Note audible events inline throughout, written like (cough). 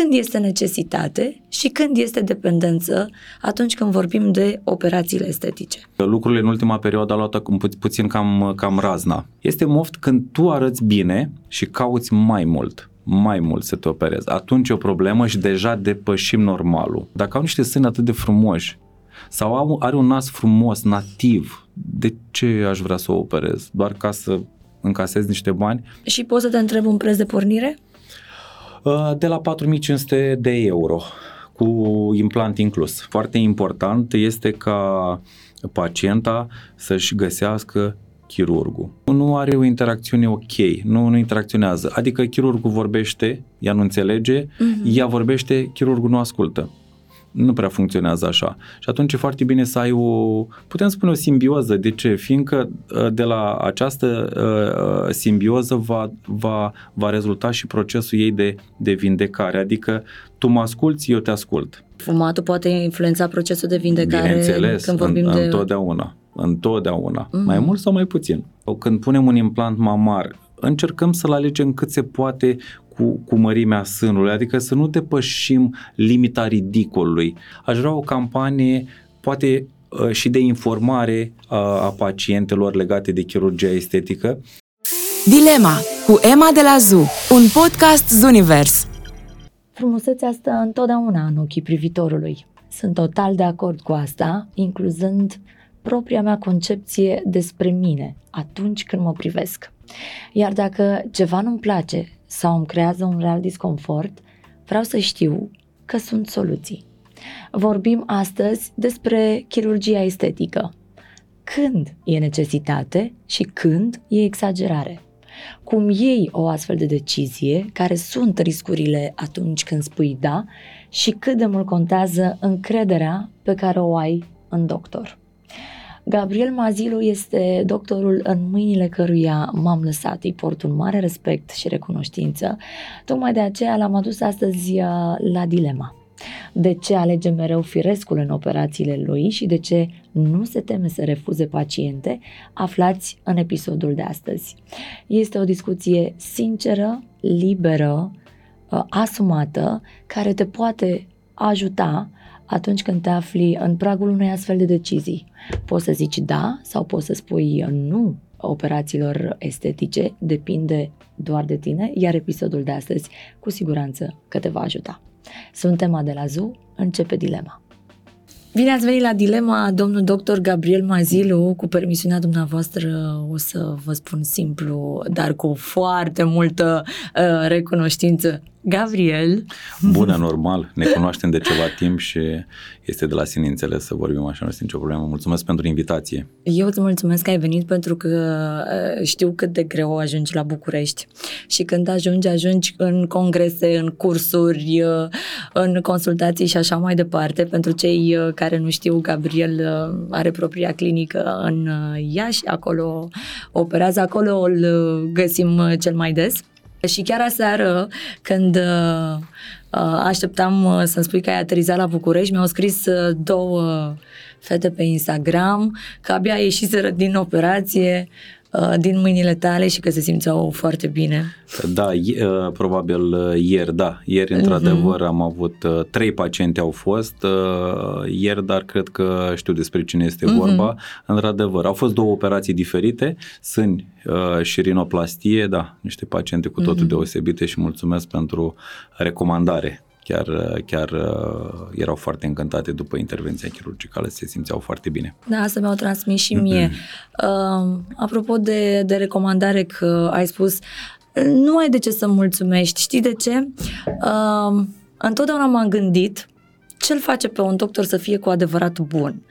când este necesitate și când este dependență atunci când vorbim de operațiile estetice. Lucrurile în ultima perioadă au luat puț- puțin cam, cam razna. Este moft când tu arăți bine și cauți mai mult mai mult să te operezi. Atunci e o problemă și deja depășim normalul. Dacă au niște sâni atât de frumoși sau au, are un nas frumos, nativ, de ce aș vrea să o operez? Doar ca să încasez niște bani? Și poți să te întreb un preț de pornire? Uh, de la 4500 de euro cu implant inclus. Foarte important este ca pacienta să-și găsească chirurgul. Nu are o interacțiune ok, nu, nu interacționează. Adică chirurgul vorbește, ea nu înțelege, uh-huh. ea vorbește, chirurgul nu ascultă nu prea funcționează așa. Și atunci e foarte bine să ai o, putem spune o simbioză. De ce? Fiindcă uh, de la această uh, uh, simbioză va, va, va rezulta și procesul ei de, de vindecare. Adică tu mă asculți, eu te ascult. Fumatul poate influența procesul de vindecare Bineînțeles, când vorbim în, de... întotdeauna. Întotdeauna. Mm-hmm. Mai mult sau mai puțin. Când punem un implant mamar, încercăm să-l alegem cât se poate cu, cu mărimea sânului, adică să nu depășim limita ridicolului. Aș vrea o campanie, poate uh, și de informare a, a pacientelor legate de chirurgia estetică. Dilema cu Emma de la ZU, un podcast Zunivers. Frumusețea stă întotdeauna în ochii privitorului. Sunt total de acord cu asta, incluzând propria mea concepție despre mine atunci când mă privesc. Iar dacă ceva nu-mi place sau îmi creează un real disconfort, vreau să știu că sunt soluții. Vorbim astăzi despre chirurgia estetică. Când e necesitate și când e exagerare. Cum iei o astfel de decizie, care sunt riscurile atunci când spui da și cât de mult contează încrederea pe care o ai în doctor. Gabriel Mazilu este doctorul în mâinile căruia m-am lăsat, îi port un mare respect și recunoștință. Tocmai de aceea l-am adus astăzi uh, la dilema. De ce alege mereu firescul în operațiile lui și de ce nu se teme să refuze paciente, aflați în episodul de astăzi. Este o discuție sinceră, liberă, uh, asumată, care te poate ajuta atunci când te afli în pragul unei astfel de decizii. Poți să zici da sau poți să spui nu operațiilor estetice, depinde doar de tine, iar episodul de astăzi cu siguranță că te va ajuta. Suntem Adela Zu, începe dilema. Bine ați venit la Dilema, domnul doctor Gabriel Mazilu. Cu permisiunea dumneavoastră o să vă spun simplu, dar cu foarte multă uh, recunoștință. Gabriel. Bună, normal. Ne cunoaștem de ceva timp și este de la sine înțeles să vorbim așa, nu este nicio problemă. Mulțumesc pentru invitație. Eu îți mulțumesc că ai venit pentru că uh, știu cât de greu ajungi la București și când ajungi, ajungi în congrese, în cursuri, uh, în consultații și așa mai departe. Pentru cei uh, care nu știu, Gabriel are propria clinică în Iași, acolo operează, acolo îl găsim cel mai des. Și chiar aseară, când uh, uh, așteptam uh, să-mi spui că ai aterizat la București, mi-au scris două fete pe Instagram că abia ieșiseră din operație, Uh, din mâinile tale și că se simțeau foarte bine. Da, uh, probabil uh, ieri, da. Ieri, mhm. într-adevăr, am avut trei paciente au fost ieri, dar cred că știu despre cine este uh-huh. vorba. Într-adevăr, au fost două operații diferite, sunt și rinoplastie, da, niște paciente cu totul uh-huh. deosebite și mulțumesc pentru recomandare chiar, chiar uh, erau foarte încântate după intervenția chirurgicală, se simțeau foarte bine. Da, asta mi-au transmis și mie. Mm-hmm. Uh, apropo de, de recomandare că ai spus, nu ai de ce să mulțumești. Știi de ce? Uh, întotdeauna m-am gândit ce îl face pe un doctor să fie cu adevărat bun.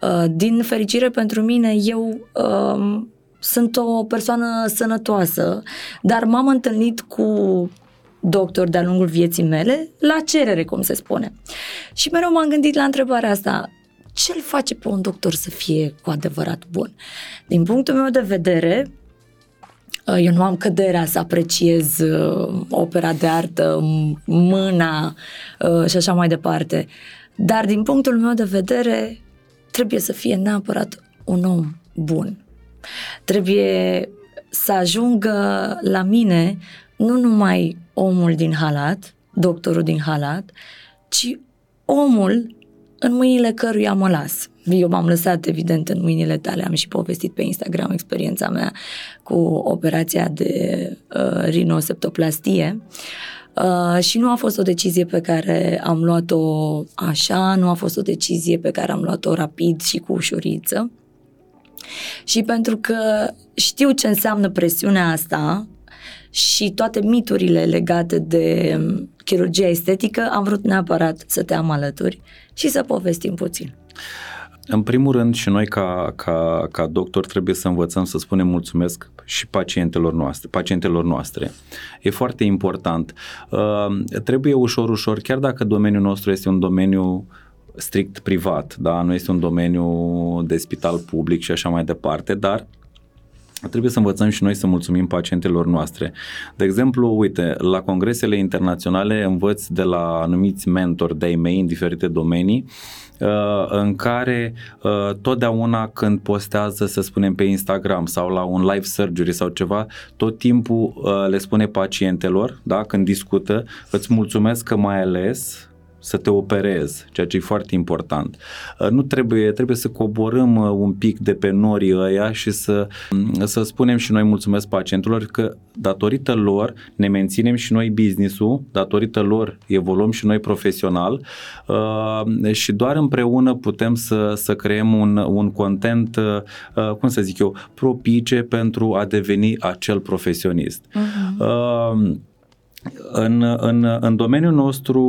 Uh, din fericire pentru mine, eu uh, sunt o persoană sănătoasă, dar m-am întâlnit cu doctor de-a lungul vieții mele, la cerere, cum se spune. Și mereu m-am gândit la întrebarea asta, ce îl face pe un doctor să fie cu adevărat bun? Din punctul meu de vedere, uh, eu nu am căderea să apreciez uh, opera de artă, mâna uh, și așa mai departe. Dar din punctul meu de vedere, trebuie să fie neapărat un om bun. Trebuie să ajungă la mine nu numai omul din halat, doctorul din halat, ci omul în mâinile căruia mă las. Eu m-am lăsat, evident, în mâinile tale, am și povestit pe Instagram experiența mea cu operația de uh, rinoseptoplastie. Uh, și nu a fost o decizie pe care am luat-o așa, nu a fost o decizie pe care am luat-o rapid și cu ușuriță. Și pentru că știu ce înseamnă presiunea asta și toate miturile legate de um, chirurgia estetică, am vrut neapărat să te am alături și să povestim puțin. În primul rând și noi ca, ca, ca doctor trebuie să învățăm să spunem mulțumesc și pacientelor noastre, pacientelor noastre. E foarte important. Uh, trebuie ușor, ușor, chiar dacă domeniul nostru este un domeniu strict privat, da, nu este un domeniu de spital public și așa mai departe, dar trebuie să învățăm și noi să mulțumim pacientelor noastre. De exemplu, uite, la congresele internaționale învăț de la anumiți mentori de-ai mei în diferite domenii uh, în care uh, totdeauna când postează, să spunem, pe Instagram sau la un live surgery sau ceva, tot timpul uh, le spune pacientelor, da, când discută, îți mulțumesc că mai ales să te operezi, ceea ce e foarte important. Uh, nu trebuie, trebuie să coborâm uh, un pic de pe norii ăia și să, mm, să spunem și noi mulțumesc pacientelor că datorită lor ne menținem și noi business-ul, datorită lor evoluăm și noi profesional uh, și doar împreună putem să, să creăm un, un content, cum să zic eu, propice pentru a deveni acel profesionist. Uh-huh. În, în, în domeniul nostru,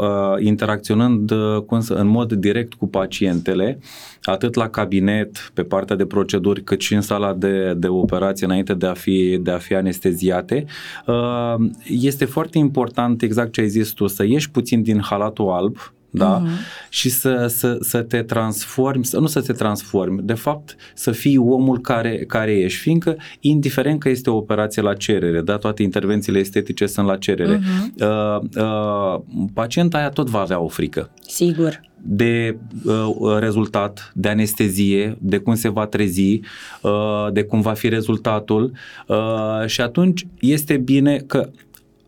uh, interacționând uh, cum să, în mod direct cu pacientele, atât la cabinet, pe partea de proceduri, cât și în sala de, de operație înainte de a, fi, de a fi anesteziate, uh, este foarte important, exact ce ai zis tu, să ieși puțin din halatul alb, da? Uh-huh. Și să, să, să te transformi, să, nu să te transformi, de fapt să fii omul care, care ești, fiindcă indiferent că este o operație la cerere, da? toate intervențiile estetice sunt la cerere, uh-huh. uh, uh, pacienta aia tot va avea o frică. Sigur de uh, rezultat, de anestezie, de cum se va trezi, uh, de cum va fi rezultatul uh, și atunci este bine că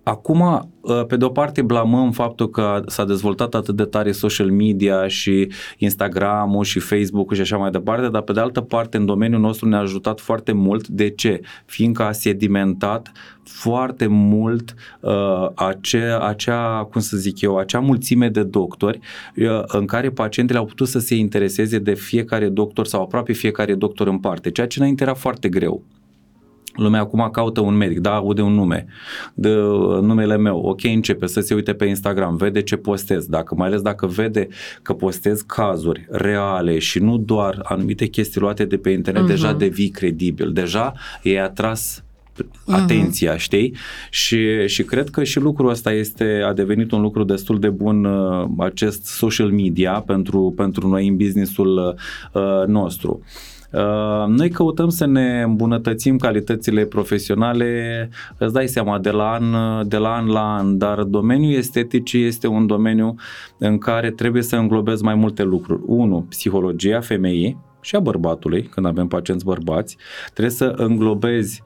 Acum, ă, pe de-o parte, blamăm faptul că s-a dezvoltat atât de tare social media și Instagram-ul și Facebook-ul și așa mai departe, dar pe de altă parte, în domeniul nostru ne-a ajutat foarte mult. De ce? Fiindcă a sedimentat foarte mult uh, acea, acea, cum să zic eu, acea mulțime de doctori uh, în care pacientele au putut să se intereseze de fiecare doctor sau aproape fiecare doctor în parte, ceea ce înainte era foarte greu. Lumea acum caută un medic, da, aude un nume, de numele meu, ok, începe să se uite pe Instagram, vede ce postez, dacă mai ales dacă vede că postez cazuri reale și nu doar anumite chestii luate de pe internet, uh-huh. deja devii credibil, deja e atras mhm. atenția, uh-huh. știi? Și, și cred că și lucrul ăsta este, a devenit un lucru destul de bun, uh, acest social media pentru, pentru noi în businessul uh, nostru. Uh, Uh, noi căutăm să ne îmbunătățim calitățile profesionale, îți dai seama, de la an, de la, an la an, dar domeniul esteticii este un domeniu în care trebuie să înglobezi mai multe lucruri. Unu, psihologia femeii și a bărbatului, când avem pacienți bărbați, trebuie să înglobezi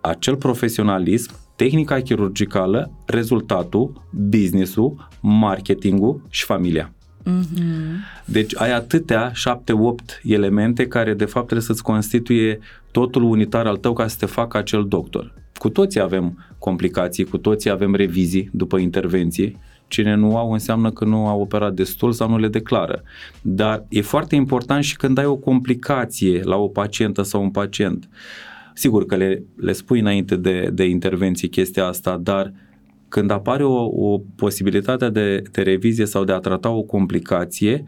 acel profesionalism, tehnica chirurgicală, rezultatul, businessul, marketingul și familia. Mm-hmm. Deci ai atâtea, șapte, opt elemente care de fapt trebuie să-ți constituie totul unitar al tău ca să te facă acel doctor. Cu toții avem complicații, cu toții avem revizii după intervenții. Cine nu au înseamnă că nu au operat destul sau nu le declară. Dar e foarte important și când ai o complicație la o pacientă sau un pacient. Sigur că le, le spui înainte de, de intervenție chestia asta, dar uh, când apare o, o posibilitate de, de revizie sau de a trata o complicație,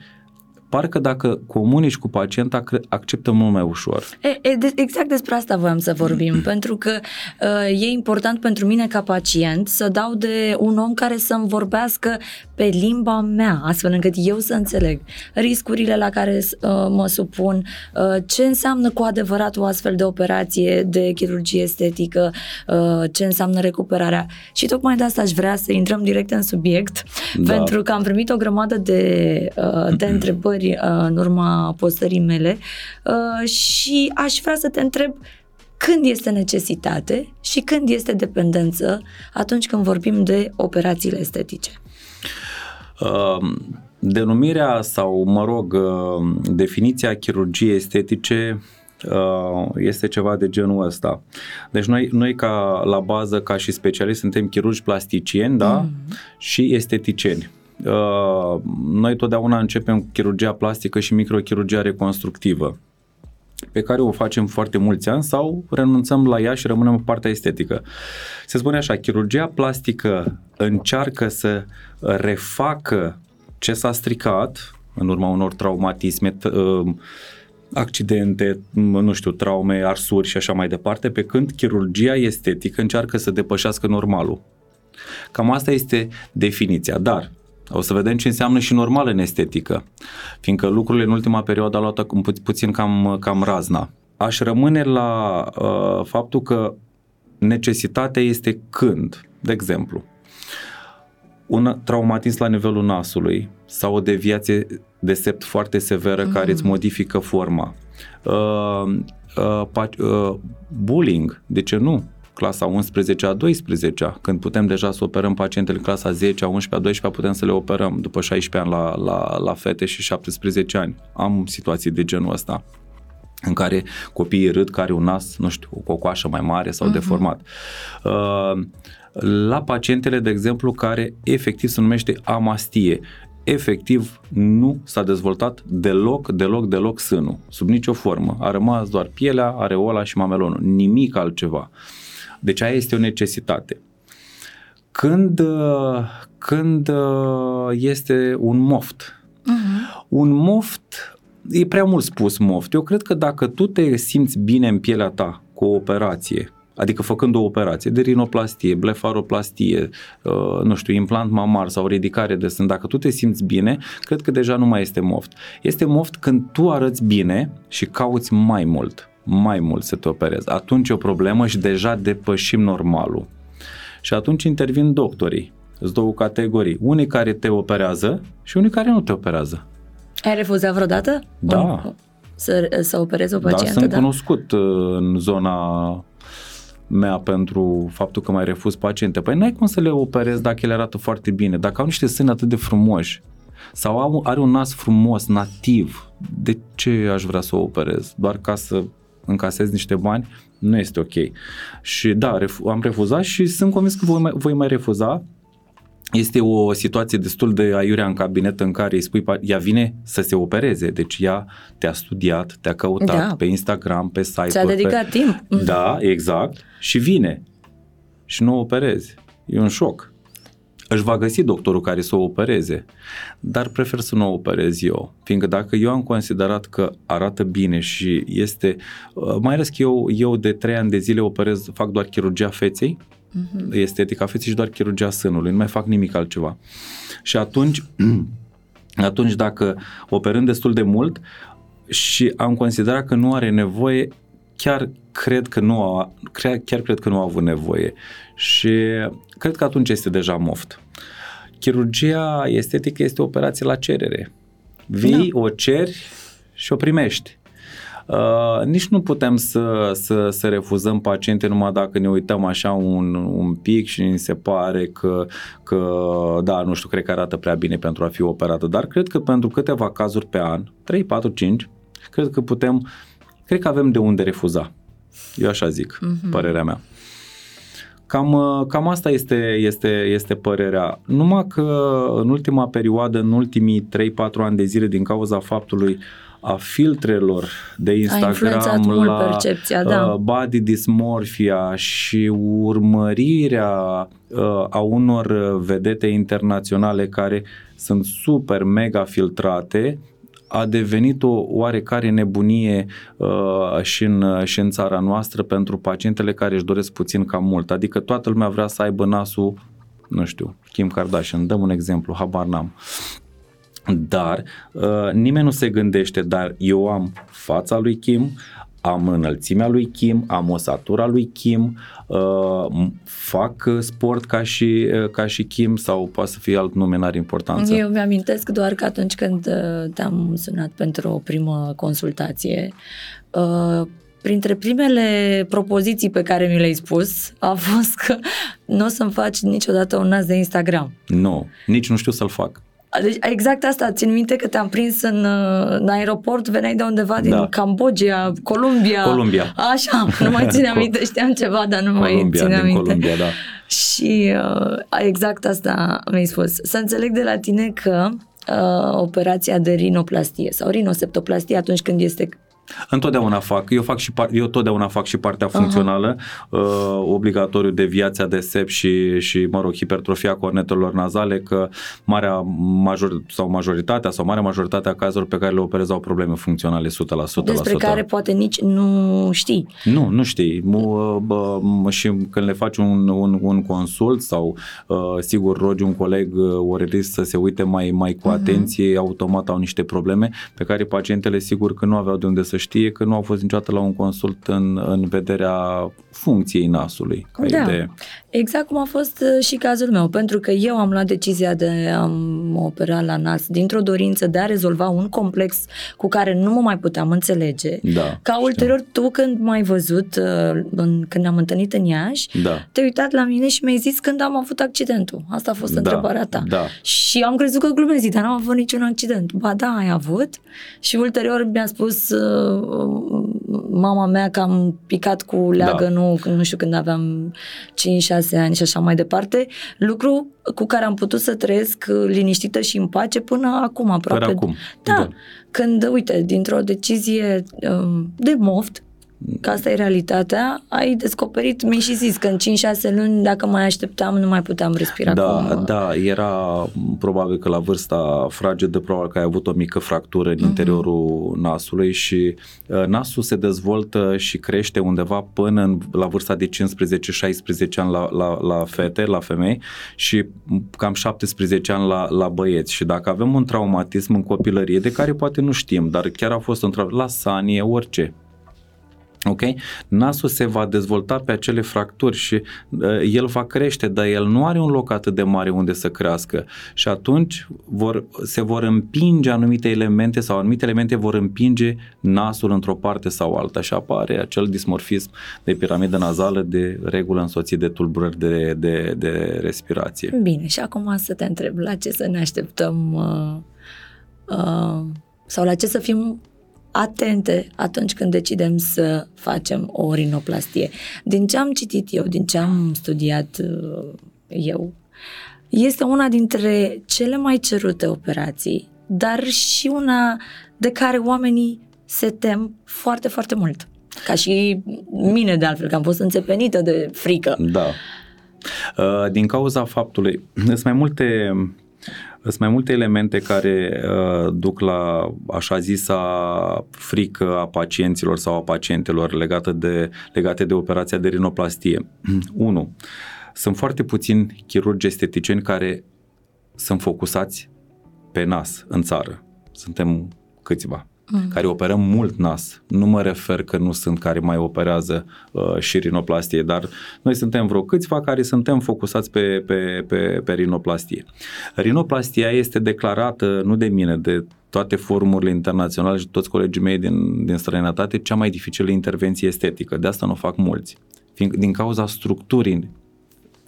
parcă dacă comunici cu pacienta, acceptă mult mai ușor. E, e, de, exact despre asta voiam să vorbim, (clears throat) pentru că uh, e important pentru mine ca pacient să dau de un om care să-mi vorbească pe limba mea, astfel încât eu să înțeleg riscurile la care uh, mă supun, uh, ce înseamnă cu adevărat o astfel de operație de chirurgie estetică, uh, ce înseamnă recuperarea. Și tocmai de asta aș vrea să intrăm direct în subiect, da. pentru că am primit o grămadă de, uh, de (clears throat) întrebări întrebări uh, în urma postării mele uh, și aș vrea să te întreb când este necesitate și când este dependență atunci când vorbim de operațiile estetice? Uh, denumirea sau, mă rog, uh, definiția chirurgiei estetice uh, este ceva de genul ăsta. Deci noi, noi ca la bază, ca și specialiști, suntem chirurgi plasticieni, da? Mm-hmm. Și esteticieni. Uh, noi totdeauna începem chirurgia plastică și microchirurgia reconstructivă pe care o facem foarte mulți ani sau renunțăm la ea și rămânem în partea estetică. Se spune așa, chirurgia plastică încearcă să refacă ce s-a stricat în urma unor traumatisme, uh, accidente, nu știu, traume, arsuri și așa mai departe, pe când chirurgia estetică încearcă să depășească normalul. Cam asta este definiția, dar o să vedem ce înseamnă și normal în estetică, fiindcă lucrurile în ultima perioadă au luat puț- puțin cam, cam razna. Aș rămâne la uh, faptul că necesitatea este când, de exemplu, un traumatism la nivelul nasului sau o deviație de sept foarte severă mm-hmm. care îți modifică forma. Uh, uh, uh, bullying, de ce nu? Clasa 11 a 12 când putem deja să operăm pacientele în clasa 10, a 11, a 12 putem să le operăm după 16 ani la, la, la fete și 17 ani. Am situații de genul ăsta în care copiii râd care un nas, nu știu, o cocoașă mai mare sau uh-huh. deformat. Uh, la pacientele, de exemplu, care efectiv se numește amastie. Efectiv, nu s-a dezvoltat deloc, deloc, deloc sânul, sub nicio formă. A rămas doar pielea, areola și mamelonul, nimic altceva. Deci aia este o necesitate. Când, când este un moft, uh-huh. un moft, e prea mult spus moft. Eu cred că dacă tu te simți bine în pielea ta cu o operație, adică făcând o operație de rinoplastie, blefaroplastie, uh, nu știu, implant mamar sau ridicare de sân, dacă tu te simți bine, cred că deja nu mai este moft. Este moft când tu arăți bine și cauți mai mult, mai mult să te operezi. Atunci e o problemă și deja depășim normalul. Și atunci intervin doctorii. Sunt două categorii. Unii care te operează și unii care nu te operează. Ai refuzat vreodată? Da. Să, să operezi o pacientă? Da, sunt da? cunoscut uh, în zona mea pentru faptul că mai refuz paciente. Păi n-ai cum să le operezi dacă ele arată foarte bine, dacă au niște sâni atât de frumoși sau au, are un nas frumos, nativ, de ce aș vrea să o operez? Doar ca să încasez niște bani? Nu este ok. Și da, am refuzat și sunt convins că voi mai, voi mai refuza este o situație destul de aiurea în cabinet în care îi spui, ea vine să se opereze, deci ea te-a studiat, te-a căutat da. pe Instagram, pe site Ți-a dedicat pe... timp. Da, exact. Și vine. Și nu o operezi. E un șoc. Își va găsi doctorul care să o opereze, dar prefer să nu o operez eu, fiindcă dacă eu am considerat că arată bine și este, uh, mai ales că eu, eu de trei ani de zile operez, fac doar chirurgia feței, uh-huh. estetica feței și doar chirurgia sânului, nu mai fac nimic altceva. Și atunci, (clears throat) atunci dacă operând destul de mult și am considerat că nu are nevoie, chiar cred că nu a, chiar, chiar cred că nu a avut nevoie și cred că atunci este deja moft. Chirurgia estetică este o operație la cerere. Vii, da. o ceri și o primești. Uh, nici nu putem să, să, să refuzăm paciente numai dacă ne uităm așa un, un pic și ni se pare că, că, da, nu știu, cred că arată prea bine pentru a fi operată, dar cred că pentru câteva cazuri pe an, 3, 4, 5, cred că putem, cred că avem de unde refuza. Eu așa zic, uh-huh. părerea mea. Cam, cam asta este, este, este părerea. Numai că în ultima perioadă, în ultimii 3-4 ani de zile, din cauza faptului a filtrelor de Instagram la percepția, da. uh, body dysmorphia și urmărirea uh, a unor vedete internaționale care sunt super mega filtrate, a devenit o oarecare nebunie uh, și, în, și în țara noastră pentru pacientele care își doresc puțin cam mult. Adică toată lumea vrea să aibă nasul, nu știu, Kim Kardashian, dăm un exemplu, habar n-am. Dar uh, nimeni nu se gândește, dar eu am fața lui Kim, am înălțimea lui Kim, am osatura lui Kim, uh, fac sport ca și, uh, ca și Kim sau poate să fie alt nume, n-are importanță. Eu mi-amintesc doar că atunci când uh, te-am sunat pentru o primă consultație, uh, printre primele propoziții pe care mi le-ai spus a fost că nu o să-mi faci niciodată un nas de Instagram. Nu, nici nu știu să-l fac. Deci exact asta, țin minte că te-am prins în, uh, în aeroport, veneai de undeva din Da. Cambodgia, Columbia. Columbia. Așa, nu mai țineam (laughs) minte, știam ceva, dar nu mai Columbia, țineam din minte. Columbia, da. Și uh, exact asta mi-ai spus. Să înțeleg de la tine că uh, operația de rinoplastie sau rinoseptoplastie atunci când este Întotdeauna fac. Eu fac și par- eu totdeauna fac și partea funcțională, uh, obligatoriu deviația de sep și, și, mă rog, hipertrofia cornetelor nazale, că marea major, sau majoritatea sau marea majoritatea cazurilor pe care le operez au probleme funcționale 100%. despre care poate nici nu știi. Nu, nu știi. Mu, bă, m- și când le faci un, un, un consult sau uh, sigur rogi un coleg uh, orelist să se uite mai, mai cu atenție, automat au niște probleme pe care pacientele sigur că nu aveau de unde să știe că nu au fost niciodată la un consult în, în vederea funcției nasului. Ca Da. idee. Exact cum a fost uh, și cazul meu, pentru că eu am luat decizia de a mă opera la nas dintr-o dorință de a rezolva un complex cu care nu mă mai puteam înțelege. Da, Ca știu. ulterior, tu când m-ai văzut, uh, în, când ne-am întâlnit în Iași, Da. te-ai uitat la mine și mi-ai zis când am avut accidentul. Asta a fost Da, întrebarea ta. da. Și am crezut că glumezi, dar n-am avut niciun accident. Ba da, ai avut. Și ulterior mi-a spus uh, mama mea că am picat cu leagănul, da. nu știu, când aveam 5-6 ani și așa mai departe. Lucru cu care am putut să trăiesc uh, liniștită și în pace până acum, aproape. Până acum, Da. da. Când, uite, dintr-o decizie um, de moft, că asta e realitatea, ai descoperit, mi-ai și zis că în 5-6 luni, dacă mai așteptam, nu mai puteam respira Da, cum... da, era m, probabil că la vârsta fragedă, probabil că ai avut o mică fractură în Mhm. interiorul nasului și uh, nasul se dezvoltă și crește undeva până în, la vârsta de 15-16 ani la, la, la fete, la femei și m, cam 17 ani la, la băieți. Și dacă avem un traumatism în copilărie, de care poate nu știm, dar chiar a fost într la sanie, orice, Ok? Nasul se va dezvolta pe acele fracturi și uh, el va crește, dar el nu are un loc atât de mare unde să crească. Și atunci vor, se vor împinge anumite elemente sau anumite elemente vor împinge nasul într-o parte sau alta și apare acel dismorfism de piramidă nazală de regulă însoțit de tulburări de, de, de respirație. Bine, și acum să te întreb, la ce să ne așteptăm uh, uh, sau la ce să fim atente atunci când decidem să facem o rinoplastie. Din ce am citit eu, din ce am studiat uh, eu, este una dintre cele mai cerute operații, dar și una de care oamenii se tem foarte, foarte mult. Ca și mine, de altfel, că am fost înțepenită de frică. Da. Uh, Din cauza faptului, sunt mai multe sunt mai multe elemente care uh, duc la așa zisa frică a pacienților sau a pacientelor legate de, legate de operația de rinoplastie. (clears throat) 1. Sunt foarte puțini chirurgi esteticieni care sunt focusați pe nas în țară. Suntem câțiva Mm. care operăm mult nas. Nu mă refer că nu sunt care mai operează uh, și rinoplastie, dar noi suntem vreo câțiva care suntem focusați pe, pe, pe, pe rinoplastie. Rinoplastia este declarată, nu de mine, de toate forumurile internaționale și toți colegii mei din, din străinătate, cea mai dificilă intervenție estetică. De asta nu o fac mulți. Fiind, din cauza structurii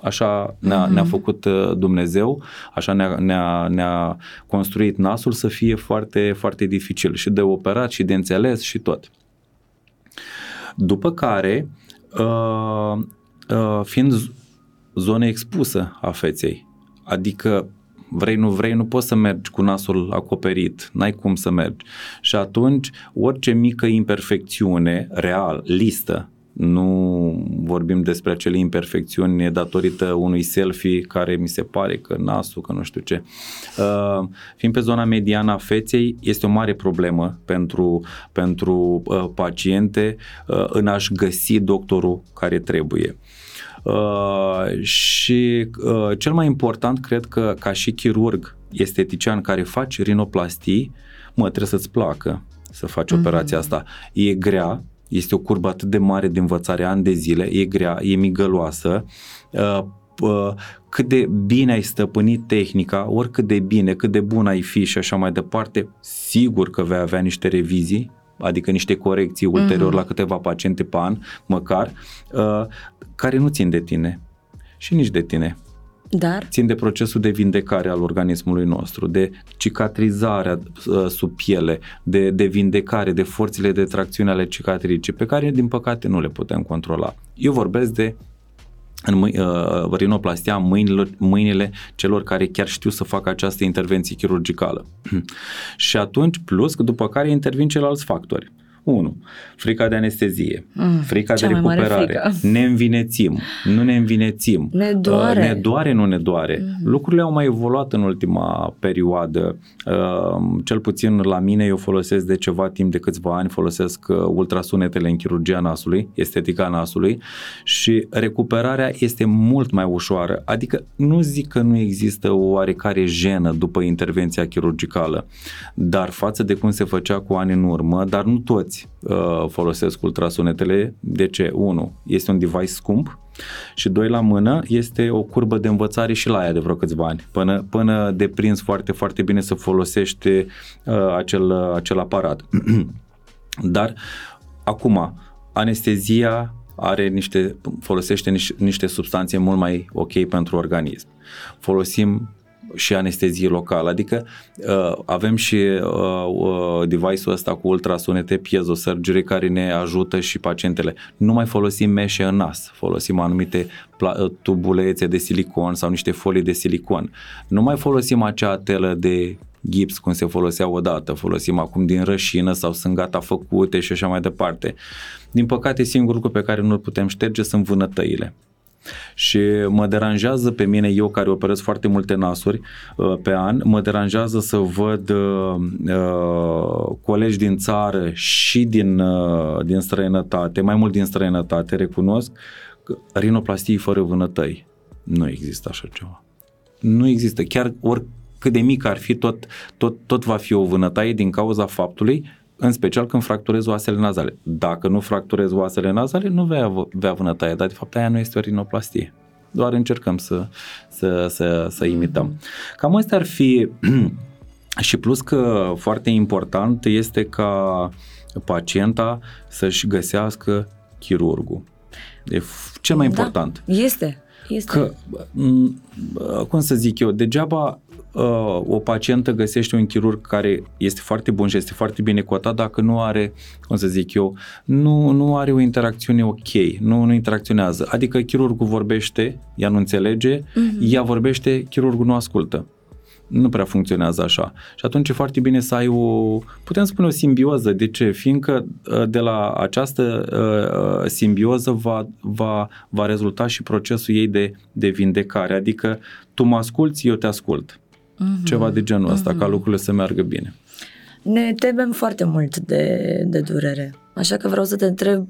Așa ne-a, Mhm. ne-a făcut uh, Dumnezeu, așa ne-a, ne-a, ne-a construit nasul să fie foarte, foarte dificil și de operat și de înțeles și tot. După care, uh, uh, fiind z- zonă expusă a feței, adică vrei, nu vrei, nu poți să mergi cu nasul acoperit, n-ai cum să mergi. Și atunci, orice mică imperfecțiune, real, listă, nu vorbim despre acele imperfecțiuni datorită unui selfie care mi se pare că nasul, că nu știu ce. Uh, fiind pe zona mediană a feței, este o mare problemă pentru, pentru uh, paciente uh, în a-și găsi doctorul care trebuie. Uh, și uh, cel mai important, cred că ca și chirurg estetician care faci rinoplastii, mă, trebuie să-ți placă să faci mm-hmm. operația asta. E grea, este o curbă atât de mare de învățare ani de zile, e grea, e migăloasă, uh, uh, cât de bine ai stăpânit tehnica, oricât de bine, cât de bun ai fi și așa mai departe, sigur că vei avea niște revizii adică niște corecții ulterior uh-huh. la câteva paciente pe an, măcar, uh, care nu țin de tine și nici de tine. Dar? Țin de procesul de vindecare al organismului nostru, de cicatrizarea uh, sub piele, de, de vindecare, de forțele de tracțiune ale cicatricii, pe care, din păcate, nu le putem controla. Eu vorbesc de în mâini, uh, rinoplastia mâinile, mâinile celor care chiar știu să facă această intervenție chirurgicală. (clears throat) și atunci, plus, după care intervin ceilalți factori. 1. Frica de anestezie, mm, frica de recuperare, ne învinețim, nu ne învinețim, ne doare, uh, ne doare nu ne doare. Mm. Lucrurile au mai evoluat în ultima perioadă, uh, cel puțin la mine eu folosesc de ceva timp de câțiva ani, folosesc uh, ultrasunetele în chirurgia nasului, estetica nasului și recuperarea este mult mai ușoară, adică nu zic că nu există o oarecare jenă după intervenția chirurgicală, dar față de cum se făcea cu ani în urmă, dar nu toți toți uh, folosesc ultrasunetele. De ce? Unu, este un device scump și doi la mână este o curbă de învățare și la aia de vreo câțiva ani, până, până deprins foarte, foarte bine să folosește uh, acel, uh, acel aparat. (clears throat) Dar acum, anestezia are niște, folosește niște, niște substanțe mult mai ok pentru organism. Folosim și anestezie locală, adică uh, avem și uh, uh, device-ul ăsta cu ultrasunete piezosurgery care ne ajută și pacientele. Nu mai folosim meșe în nas, folosim anumite pla- uh, tubulețe de silicon sau niște folii de silicon. Nu mai folosim acea telă de gips cum se folosea odată, folosim acum din rășină sau sunt gata făcute și așa mai departe. Din păcate, singurul lucru pe care nu-l putem șterge sunt vânătăile. Și mă deranjează pe mine, eu care operez foarte multe nasuri uh, pe an, mă deranjează să văd uh, uh, colegi din țară și din, uh, din străinătate, mai mult din străinătate, recunosc, rinoplastii fără vânătăi. Nu există așa ceva. Nu există. Chiar oricât de mic ar fi, tot, tot, tot va fi o vânătaie din cauza faptului în special când fracturezi oasele nazale. Dacă nu fracturezi oasele nazale, nu vei avea vânătaie, dar de fapt aia nu este o rinoplastie. Doar încercăm să, să, să, să imităm. Cam astea ar fi (clears throat) și plus că foarte important este ca pacienta să-și găsească chirurgul. E cel mai da, important. Este. Este. Că, cum să zic eu, degeaba uh, o pacientă găsește un chirurg care este foarte bun și este foarte bine cotat dacă nu are, cum să zic eu, nu, nu are o interacțiune ok, nu, nu interacționează. Adică chirurgul vorbește, ea nu înțelege, uh-huh. ea vorbește, chirurgul nu ascultă nu prea funcționează așa. Și atunci e foarte bine să ai o, putem spune o simbioză. De ce? Fiindcă uh, de la această uh, uh, simbioză va, va, va rezulta și procesul ei de, de vindecare. Adică tu mă asculți, eu te ascult. Uh-huh. Ceva de genul ăsta, uh-huh. ca lucrurile să meargă bine. Ne temem foarte mult de, de durere. Așa că vreau să te întreb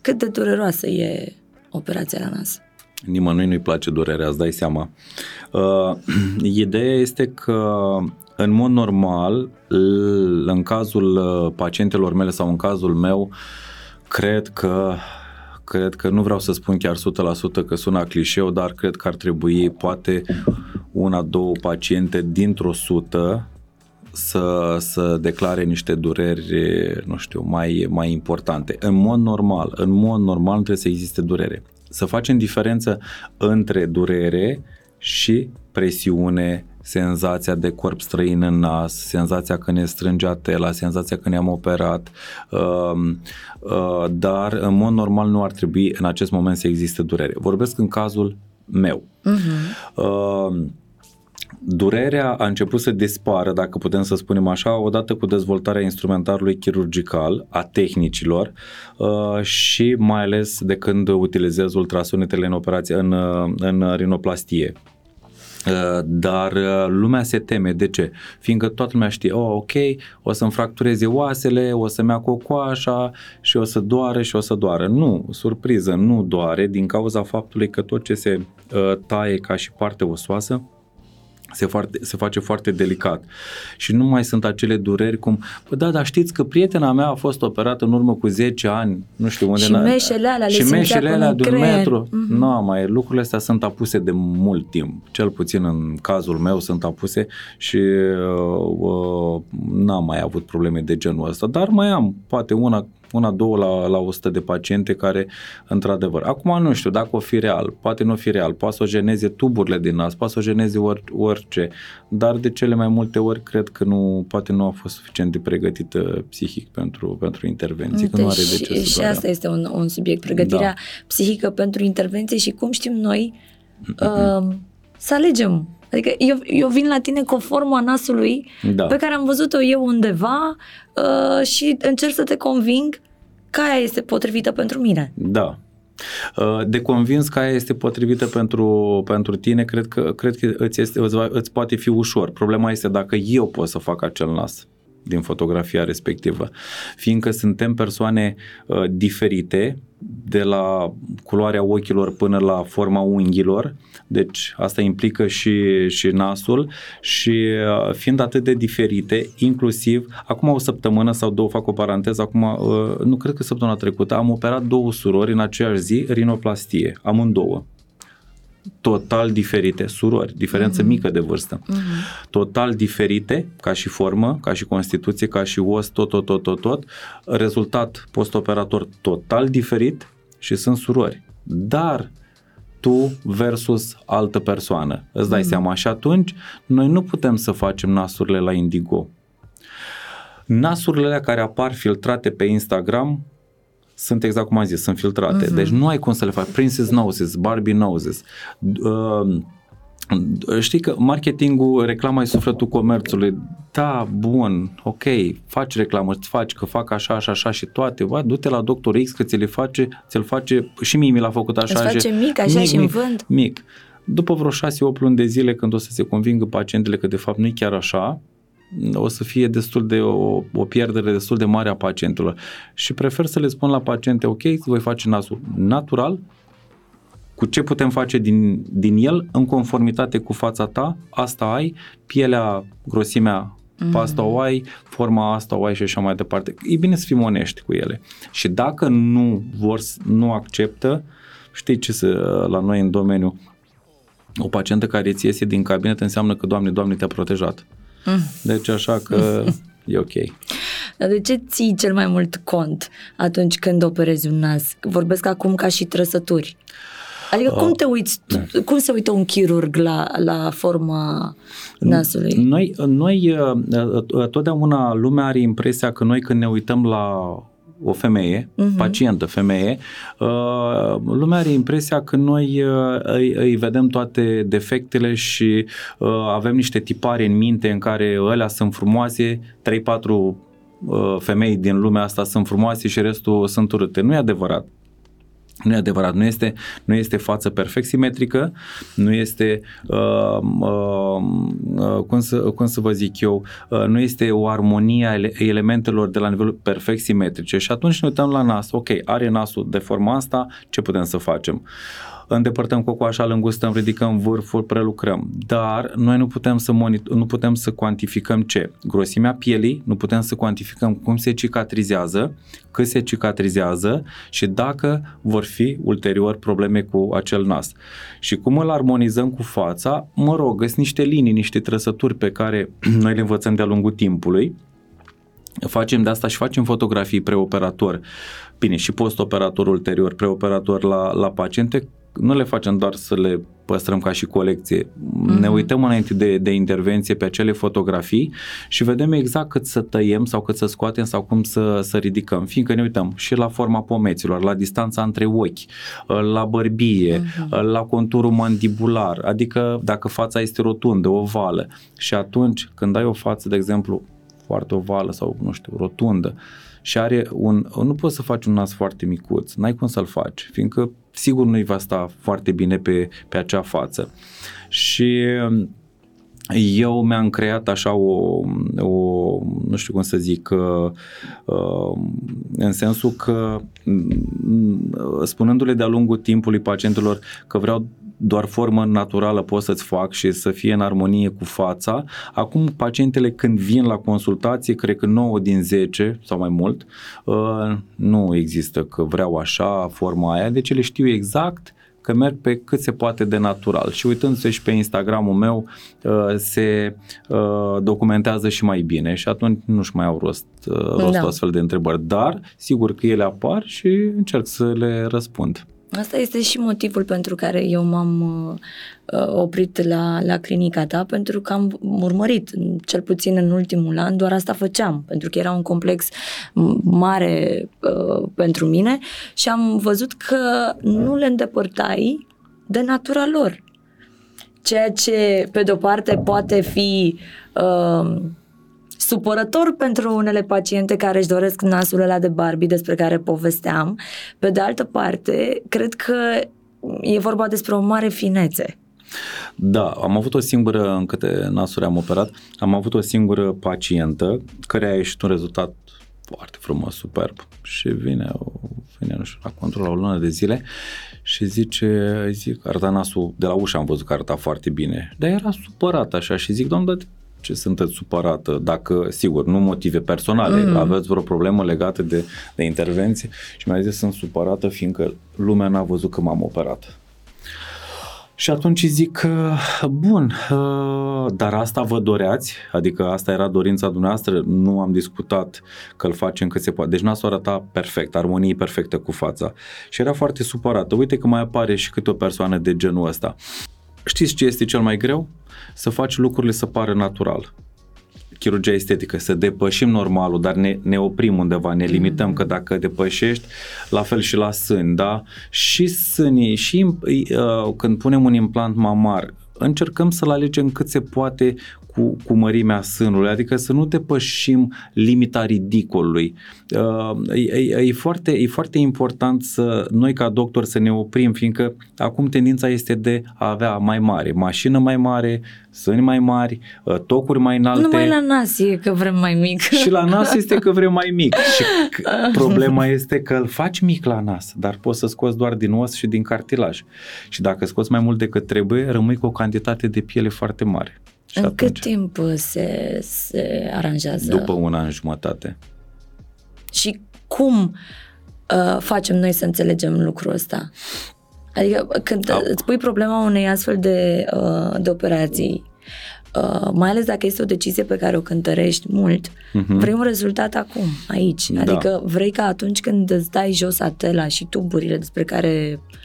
cât de dureroasă e operația la nas. Nimănui nu-i place durerea, îți dai seama. Uh, (clears throat) ideea este că în mod normal, în cazul uh, pacientelor mele sau în cazul meu, cred că cred că nu vreau să spun chiar 100% că sună clișeu, dar cred că ar trebui poate una, două paciente dintr-o sută să, să declare niște dureri, nu știu, mai, mai importante. În mod normal, în mod normal trebuie să existe durere. Să facem diferență între durere și presiune, senzația de corp străin în nas, senzația că ne strânge tela, senzația că ne-am operat, uh, uh, dar în mod normal nu ar trebui în acest moment să existe durere. Vorbesc în cazul meu. Uh-huh. Uh, Durerea a început să dispară, dacă putem să spunem așa, odată cu dezvoltarea instrumentarului chirurgical, a tehnicilor uh, și mai ales de când utilizez ultrasunetele în operație, în, uh, în rinoplastie. Uh, dar lumea se teme. De ce? Fiindcă toată lumea știe, oh, ok, o să-mi fractureze oasele, o să-mi ia cocoașa și o să doare și o să doară. Nu, surpriză, nu doare din cauza faptului că tot ce se uh, taie ca și parte osoasă se, foarte, se face foarte delicat. Și nu mai sunt acele dureri cum, bă, da, dar știți că prietena mea a fost operată în urmă cu 10 ani, nu știu unde. Și meșele alea Și le simțea meșele cu alea un de un creier. metru. Mhm. Nu, mai lucrurile astea sunt apuse de mult timp. Cel puțin în cazul meu sunt apuse și uh, uh, n-am mai avut probleme de genul ăsta. Dar mai am, poate una una, două la, la 100 de paciente care, într-adevăr, acum nu știu dacă o fi real, poate nu o fi real, poate să o geneze tuburile din nas, poate să o geneze or, orice, dar de cele mai multe ori cred că nu, poate nu a fost suficient de pregătită psihic pentru, pentru intervenții, că nu are de ce și, să și doară. asta este un, un subiect, pregătirea Da. psihică pentru intervenție și cum știm noi uh, să alegem. Adică eu, eu vin la tine cu o formă a nasului Da. pe care am văzut-o eu undeva uh, și încerc să te conving că aia este potrivită pentru mine. Da. Uh, De convins că aia este potrivită pentru, pentru tine, cred că, cred că îți, este, îți, va, îți poate fi ușor. Problema este dacă eu pot să fac acel nas din fotografia respectivă. Fiindcă suntem persoane uh, diferite, de la culoarea ochilor până la forma unghiilor, deci asta implică și, și nasul. Și uh, fiind atât de diferite, inclusiv, acum o săptămână sau două, fac o paranteză, acum, uh, nu cred că săptămâna trecută, am operat două surori în aceeași zi, rinoplastie, amândouă total diferite, surori, diferență mm-hmm. mică de vârstă, mm-hmm. total diferite ca și formă, ca și constituție, ca și os, tot, tot, tot, tot, tot, rezultat postoperator total diferit și sunt surori. Dar tu versus altă persoană. Îți dai mm-hmm. seama și atunci noi nu putem să facem nasurile la Indigo. Nasurile alea care apar filtrate pe Instagram sunt exact cum am zis, sunt filtrate. Uh-huh. Deci nu ai cum să le faci. Princess Noses, Barbie Noses. Uh, știi că marketingul, reclama e sufletul comerțului. Da, bun, ok, faci reclamă, îți faci că fac așa, așa, așa și toate. Va, du-te la doctor X că ți le face, ți-l face, și mie mi l-a făcut așa. Îți face și, mic, așa și în mic, vânt? Mic. După vreo 6-8 luni de zile, când o să se convingă pacientele că de fapt nu e chiar așa, o să fie destul de o, o pierdere destul de mare a pacientelor. Și prefer să le spun la paciente, ok, voi face nasul natural, cu ce putem face din, din el, în conformitate cu fața ta, asta ai, pielea, grosimea, mm. asta o ai, forma asta o ai și așa mai departe. E bine să fim onești cu ele. Și dacă nu vor, nu acceptă, știi ce să, la noi în domeniu, o pacientă care îți iese din cabinet înseamnă că, Doamne, Doamne, te-a protejat. Mm. Deci așa că (laughs) e ok. Dar de ce ții cel mai mult cont atunci când operezi un nas? Vorbesc acum ca și trăsături. Adică cum te uiți, cum se uită un chirurg la, la forma nasului? Noi, noi, totdeauna lumea are impresia că noi când ne uităm la o femeie, uh-huh. pacientă femeie, uh, lumea are impresia că noi uh, îi, îi vedem toate defectele și uh, avem niște tipare în minte în care ălea sunt frumoase, 3-4 uh, femei din lumea asta sunt frumoase și restul sunt urâte. Nu e adevărat. Nu e adevărat, nu este, nu este față perfect simetrică, nu este, uh, uh, uh, cum, să, cum să vă zic eu, uh, nu este o armonie a ele, elementelor de la nivelul perfect simetrice și atunci ne uităm la nas, ok, are nasul de forma asta, ce putem să facem? Îndepărtăm cocoașa, îngustăm, ridicăm vârful, prelucrăm. Dar noi nu putem să monitor, nu putem să cuantificăm ce? Grosimea pielii, nu putem să cuantificăm cum se cicatrizează, cât se cicatrizează și dacă vor fi ulterior probleme cu acel nas. Și cum îl armonizăm cu fața, mă rog, găs niște linii, niște trăsături pe care (clears throat) noi le învățăm de-a lungul timpului, facem de asta și facem fotografii preoperator, bine, și postoperator ulterior, preoperator la, la paciente, nu le facem doar să le păstrăm ca și colecție. Mm-hmm. Ne uităm înainte de, de intervenție pe acele fotografii și vedem exact cât să tăiem sau cât să scoatem sau cum să, să ridicăm. Fiindcă ne uităm și la forma pomeților, la distanța între ochi, la bărbie, mm-hmm. la conturul mandibular, adică dacă fața este rotundă, ovală. Și atunci când ai o față, de exemplu, foarte ovală sau, nu știu, rotundă și are un... Nu poți să faci un nas foarte micuț, n-ai cum să-l faci, fiindcă sigur nu-i va sta foarte bine pe, pe acea față. Și eu mi-am creat așa o, o nu știu cum să zic, uh, în sensul că spunându-le de-a lungul timpului pacientelor că vreau doar formă naturală pot să-ți fac și să fie în armonie cu fața. Acum pacientele când vin la consultație, cred că 9 din 10 sau mai mult, uh, nu există că vreau așa, forma aia, deci le știu exact că merg pe cât se poate de natural și uitându-se și pe Instagramul meu uh, se uh, documentează și mai bine și atunci nu-și mai au rost, uh, rost da. astfel de întrebări, dar sigur că ele apar și încerc să le răspund. Asta este și motivul pentru care eu m-am uh, oprit la, la clinica ta, pentru că am urmărit, cel puțin în ultimul an, doar asta făceam, pentru că era un complex mare uh, pentru mine și am văzut că nu le îndepărtai de natura lor. Ceea ce, pe de-o parte, poate fi uh, supărător pentru unele paciente care își doresc nasul ăla de Barbie despre care povesteam. Pe de altă parte, cred că e vorba despre o mare finețe. Da, am avut o singură, în câte nasuri am operat, am avut o singură pacientă care a ieșit un rezultat foarte frumos, superb și vine, vine nu știu, la control la o lună de zile și zice, zic, arăta nasul, de la ușă am văzut că arăta foarte bine, dar era supărat așa și zic, domnule, ce sunteți supărată, dacă, sigur, nu motive personale, mm. aveți vreo problemă legată de, de intervenție și mi-a zis sunt supărată fiindcă lumea n-a văzut că m-am operat. Și atunci zic, bun, ă, dar asta vă doreați? Adică asta era dorința dumneavoastră? Nu am discutat că îl facem cât se poate. Deci nasul arăta perfect, armonie perfectă cu fața. Și era foarte supărată. Uite că mai apare și câte o persoană de genul ăsta. Știți ce este cel mai greu? Să faci lucrurile să pară natural chirurgia estetică, să depășim normalul, dar ne, ne oprim undeva, ne limităm, mm-hmm. că dacă depășești, la fel și la sâni, da? Și sânii, și uh, când punem un implant mamar, încercăm să-l alegem cât se poate cu, cu mărimea sânului, adică să nu depășim limita ridicolului. Uh, e, e, e, foarte, e foarte important să noi ca doctor să ne oprim, fiindcă acum tendința este de a avea mai mare, mașină mai mare, sâni mai mari, uh, tocuri mai înalte. Numai la nas e că vrem mai mic. (laughs) Și la nas este că vrem mai mic. Și (laughs) problema este că îl faci mic la nas, dar poți să scoți doar din os și din cartilaj. Și dacă scoți mai mult decât trebuie, rămâi cu o cantitate de piele foarte mare. Și în atunci, cât timp se, se aranjează? După un an jumătate. Și cum uh, facem noi să înțelegem lucrul ăsta? Adică când Au. îți pui problema unei astfel de, uh, de operații, uh, mai ales dacă este o decizie pe care o cântărești mult, uh-huh. vrei un rezultat acum, aici. Da. Adică vrei ca atunci când îți dai jos atela și tuburile despre care uh,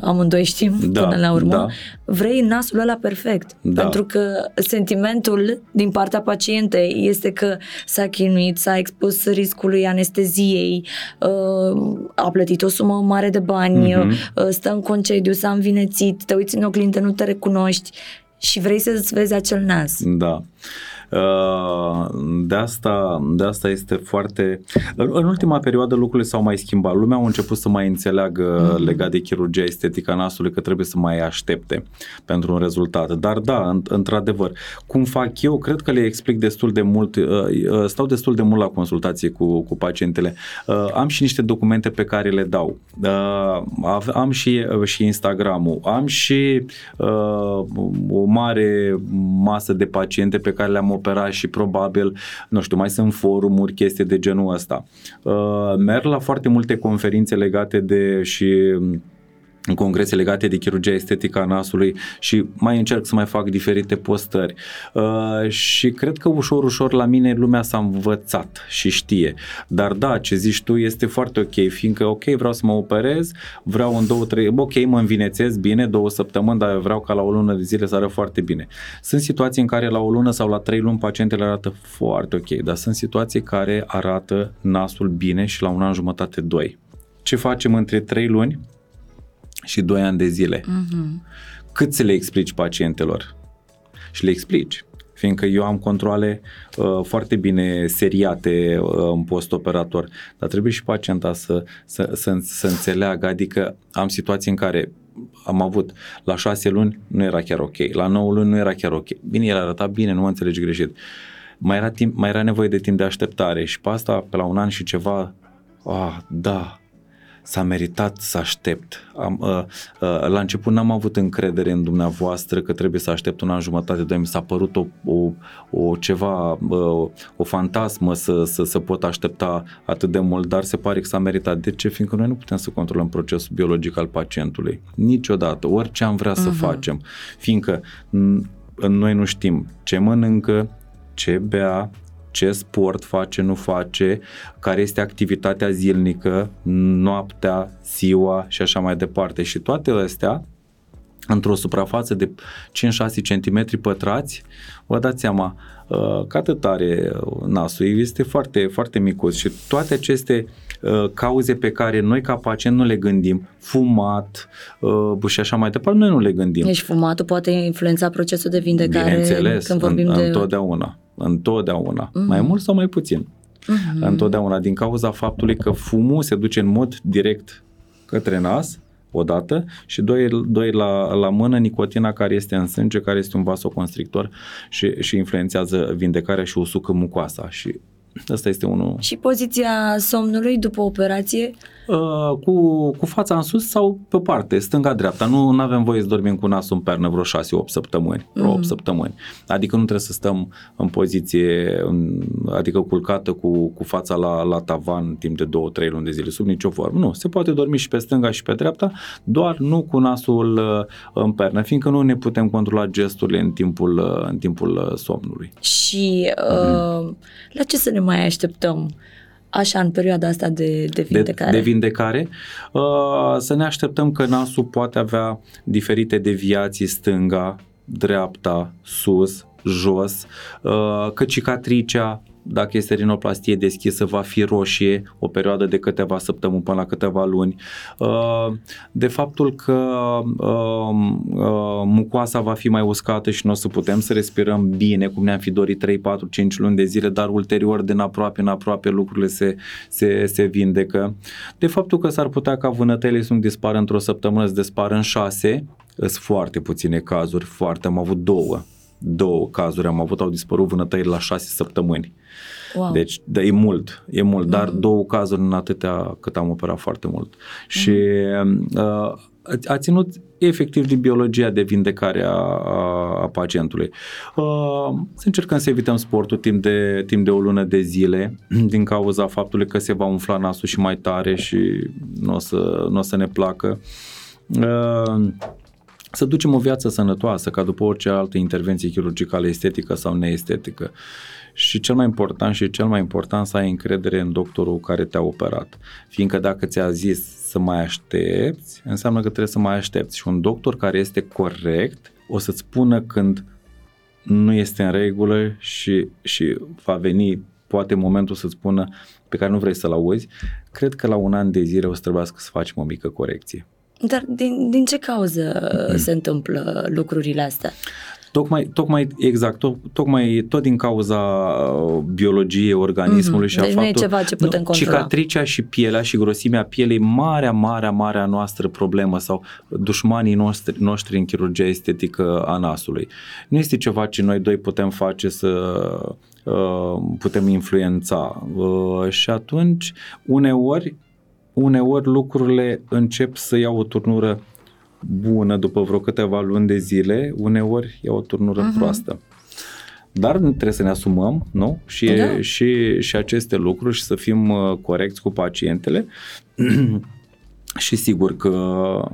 amândoi știm da, până la urmă, da. vrei nasul ăla perfect. Da. Pentru că sentimentul din partea pacientei este că s-a chinuit, s-a expus riscului anesteziei, uh, a plătit o sumă mare de bani, uh-huh. uh, stă în concediu, s-a învinețit, te uiți în oglindă, nu te recunoști și vrei să-ți vezi acel nas. Da. Uh, de asta, de asta este foarte... În ultima perioadă lucrurile s-au mai schimbat. Lumea a început să mai înțeleagă mm-hmm. legat de chirurgia estetică a nasului că trebuie să mai aștepte pentru un rezultat. Dar da, într-adevăr, cum fac eu, cred că le explic destul de mult, uh, uh, stau destul de mult la consultație cu, cu pacientele. Am și niște documente pe care le dau. Am și, și Instagram-ul, am și o mare masă de paciente pe care le-am opera și probabil, nu știu, mai sunt forumuri, chestii de genul ăsta. Uh, merg la foarte multe conferințe legate de și în congrese legate de chirurgia estetică a nasului și mai încerc să mai fac diferite postări. Uh, și cred că ușor, ușor la mine lumea s-a învățat și știe. Dar da, ce zici tu este foarte ok, fiindcă ok, vreau să mă operez, vreau în două, trei, ok, mă învinețez bine, două săptămâni, dar vreau ca la o lună de zile să arăt foarte bine. Sunt situații în care la o lună sau la trei luni pacientele arată foarte ok, dar sunt situații care arată nasul bine și la un an jumătate, doi. Ce facem între trei luni? Și 2 ani de zile. Uh-huh. Cât să le explici pacientelor? Și le explici. Fiindcă eu am controle uh, foarte bine seriate uh, în post-operator, dar trebuie și pacienta să, să, să, să înțeleagă, adică am situații în care am avut la șase luni nu era chiar ok, la 9 luni nu era chiar ok. Bine, el arăta bine, nu mă înțelegi greșit. Mai era, timp, mai era nevoie de timp de așteptare și pe asta, pe la un an și ceva, ah, da, s-a meritat să aștept. Am, uh, uh, la început n-am avut încredere în dumneavoastră că trebuie să aștept un an jumătate, doi mi s-a părut o, o, o ceva, uh, o fantasmă să, să, să pot aștepta atât de mult, dar se pare că s-a meritat. De ce? Fiindcă noi nu putem să controlăm procesul biologic al pacientului. Niciodată, orice am vrea uh-huh. să mhm. facem. Fiindcă noi nu știm ce mănâncă, ce bea, ce sport face, nu face, care este activitatea zilnică, noaptea, ziua și așa mai departe. Și toate astea, într-o suprafață de 5-6 cm pătrați, vă dați seama uh, că atât are nasul, este foarte, foarte micuț și toate aceste uh, cauze pe care noi ca pacient nu le gândim, fumat uh, și așa mai departe, noi nu le gândim. Deci fumatul poate influența procesul de vindecare Bineînțeles, când vorbim în, de... întotdeauna întotdeauna, uh-huh. mai mult sau mai puțin. Uh-huh. Întotdeauna, din cauza faptului că fumul se duce în mod direct către nas, odată, și doi, doi la, la mână, nicotina care este în sânge, care este un vasoconstrictor și, și influențează vindecarea și usucă mucoasa. Și Asta este unul. Și poziția somnului după operație? Uh, cu, cu fața în sus sau pe parte, stânga-dreapta. Nu avem voie să dormim cu nasul în pernă vreo 6-8 săptămâni, vreo mm. 8 săptămâni. Adică nu trebuie să stăm în poziție, în, adică culcată cu, cu fața la, la tavan timp de 2-3 luni de zile, sub nicio formă. Nu, se poate dormi și pe stânga și pe dreapta, doar nu cu nasul uh, în pernă, fiindcă nu ne putem controla gesturile în timpul, uh, în timpul somnului. Și uh, mm. la ce să ne mai așteptăm? Așa în perioada asta de, de vindecare? De, de vindecare. Uh, să ne așteptăm că nasul poate avea diferite deviații stânga, dreapta, sus, jos, uh, că cicatricea dacă este rinoplastie deschisă, va fi roșie o perioadă de câteva săptămâni până la câteva luni. Uh, de faptul că uh, uh, mucoasa va fi mai uscată și nu o să putem să respirăm bine, cum ne-am fi dorit 3, 4, 5 luni de zile, dar ulterior, din aproape în aproape, lucrurile se, se, se vindecă. De faptul că s-ar putea ca vânătele să nu dispară într-o săptămână, să dispară în șase, sunt foarte puține cazuri, foarte, am avut două două cazuri am avut, au dispărut vânătăiri la șase săptămâni. Wow. Deci, da, e mult, e mult, mm-hmm. dar două cazuri în atâtea cât am operat foarte mult. Mm-hmm. Și uh, a ținut efectiv de biologia de vindecare a, a, a pacientului. Uh, să încercăm să evităm sportul timp de, timp de o lună de zile (clears throat) din cauza faptului că se va umfla nasul și mai tare și nu o să, n-o să ne placă. Uh, să ducem o viață sănătoasă, ca după orice altă intervenție chirurgicală, estetică sau neestetică. Și cel mai important și cel mai important să ai încredere în doctorul care te-a operat. Fiindcă dacă ți-a zis să mai aștepți, înseamnă că trebuie să mai aștepți. Și un doctor care este corect o să-ți spună când nu este în regulă și, și va veni poate momentul să-ți spună pe care nu vrei să-l auzi, cred că la un an de zile o să trebuiască să facem o mică corecție. Dar din, din ce cauză mm. se întâmplă lucrurile astea? Tocmai, tocmai exact, to, tocmai tot din cauza uh, biologiei organismului mm-hmm. și a deci faptul... nu e ceva ce putem nu, controla. Cicatricea și pielea și grosimea pielei, marea, marea, marea noastră problemă sau dușmanii noștri, noștri în chirurgia estetică a nasului. Nu este ceva ce noi doi putem face să uh, putem influența. Uh, și atunci, uneori, uneori lucrurile încep să iau o turnură bună după vreo câteva luni de zile, uneori iau o turnură uh-huh. proastă. Dar trebuie să ne asumăm, nu? Și, da. și, și aceste lucruri și să fim uh, corecți cu pacientele. (clears throat) și sigur că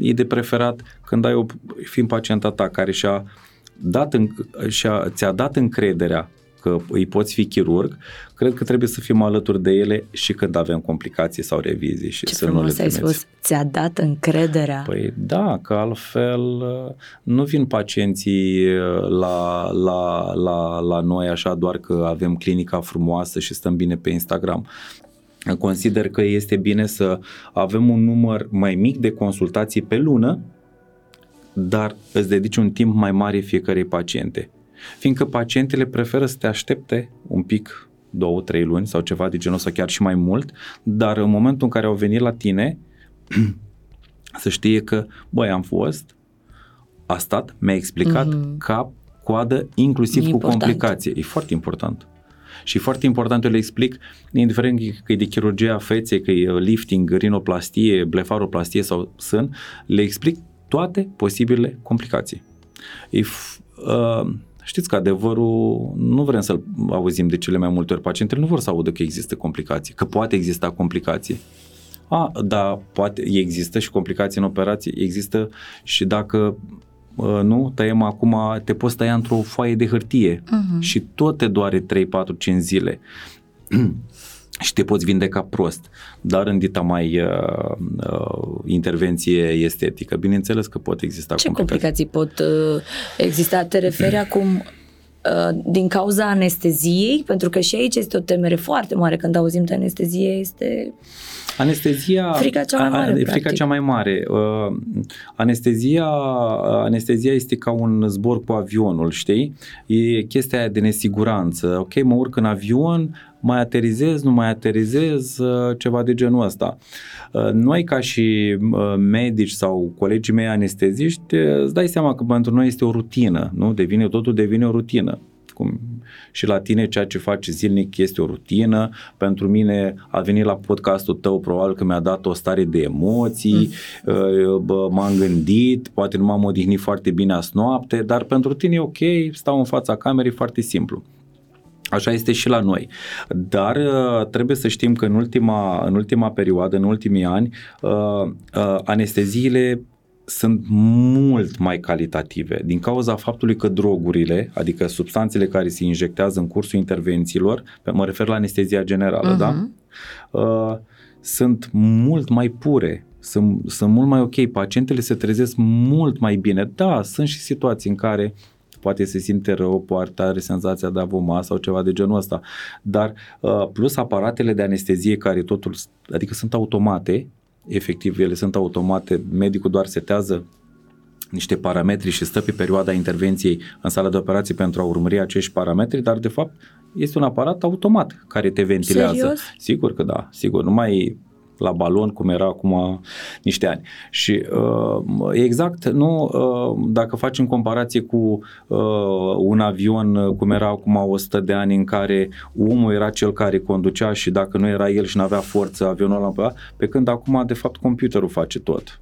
e de preferat când ai o, fiind pacienta ta care și-a dat în, și-a, ți-a dat încrederea că îi poți fi chirurg, cred că trebuie să fim alături de ele și când avem complicații sau revizii și Ce să nu le ai spus, ți-a dat încrederea. Păi da, că altfel uh, nu vin pacienții uh, la, la, la, la noi așa doar că avem clinica frumoasă și stăm bine pe Instagram. Consider că este bine să avem un număr mai mic de consultații pe lună, dar îți dedici un timp mai mare fiecarei paciente fiindcă pacientele preferă să te aștepte un pic, două, trei luni sau ceva de genul ăsta, chiar și mai mult, dar în momentul în care au venit la tine, (clears throat) să știe că, băi, am fost, a stat, mi-a explicat mm-hmm. cap, coadă, inclusiv e cu important. complicație. E foarte important. Și e foarte important, eu le explic, indiferent că e de chirurgia feței, că e lifting, rinoplastie, blefaroplastie sau sân, le explic toate posibile complicații. E f- uh, Știți că adevărul nu vrem să-l auzim de cele mai multe ori. Pacientele nu vor să audă că există complicații, că poate exista complicații. A, da, poate există și complicații în operație, există și dacă nu, tăiem acum, te poți tăia într-o foaie de hârtie uh-huh. și tot te doare 3, 4, 5 zile. (clears throat) și te poți vindeca prost, dar în dita mai uh, uh, intervenție estetică. Bineînțeles că pot exista Ce complicații. complicații pot uh, exista? Te referi acum uh, din cauza anesteziei? Pentru că și aici este o temere foarte mare când auzim de anestezie, este Anestezia, frica cea mai mare, a, frica practic. cea mai mare. Uh, anestezia, anestezia este ca un zbor cu avionul, știi? E chestia aia de nesiguranță. Ok, mă urc în avion, mai aterizez, nu mai aterizez, uh, ceva de genul ăsta. Uh, noi ca și uh, medici sau colegii mei anesteziști, uh, îți dai seama că pentru noi este o rutină, nu? Devine, totul devine o rutină cum și la tine ceea ce faci zilnic este o rutină. Pentru mine a venit la podcastul tău probabil că mi-a dat o stare de emoții, mm. bă, m-am gândit, poate nu m-am odihnit foarte bine azi noapte, dar pentru tine e ok, stau în fața camerei foarte simplu. Așa este și la noi. Dar uh, trebuie să știm că în ultima, în ultima perioadă, în ultimii ani, uh, uh, anesteziile sunt mult mai calitative din cauza faptului că drogurile, adică substanțele care se injectează în cursul intervențiilor, mă refer la anestezia generală, uh-huh. da? Uh, sunt mult mai pure, sunt, sunt mult mai ok, pacientele se trezesc mult mai bine. Da, sunt și situații în care poate se simte rău, poate are senzația de a voma sau ceva de genul ăsta. Dar uh, plus aparatele de anestezie care totul, adică sunt automate, efectiv ele sunt automate, medicul doar setează niște parametri și stă pe perioada intervenției în sala de operații pentru a urmări acești parametri, dar de fapt este un aparat automat care te ventilează. Serios? Sigur că da, sigur, nu mai la balon cum era acum niște ani. Și uh, exact, nu, uh, dacă facem comparație cu uh, un avion cum era acum 100 de ani în care omul era cel care conducea și dacă nu era el și nu avea forță avionul ăla, pe când acum de fapt computerul face tot.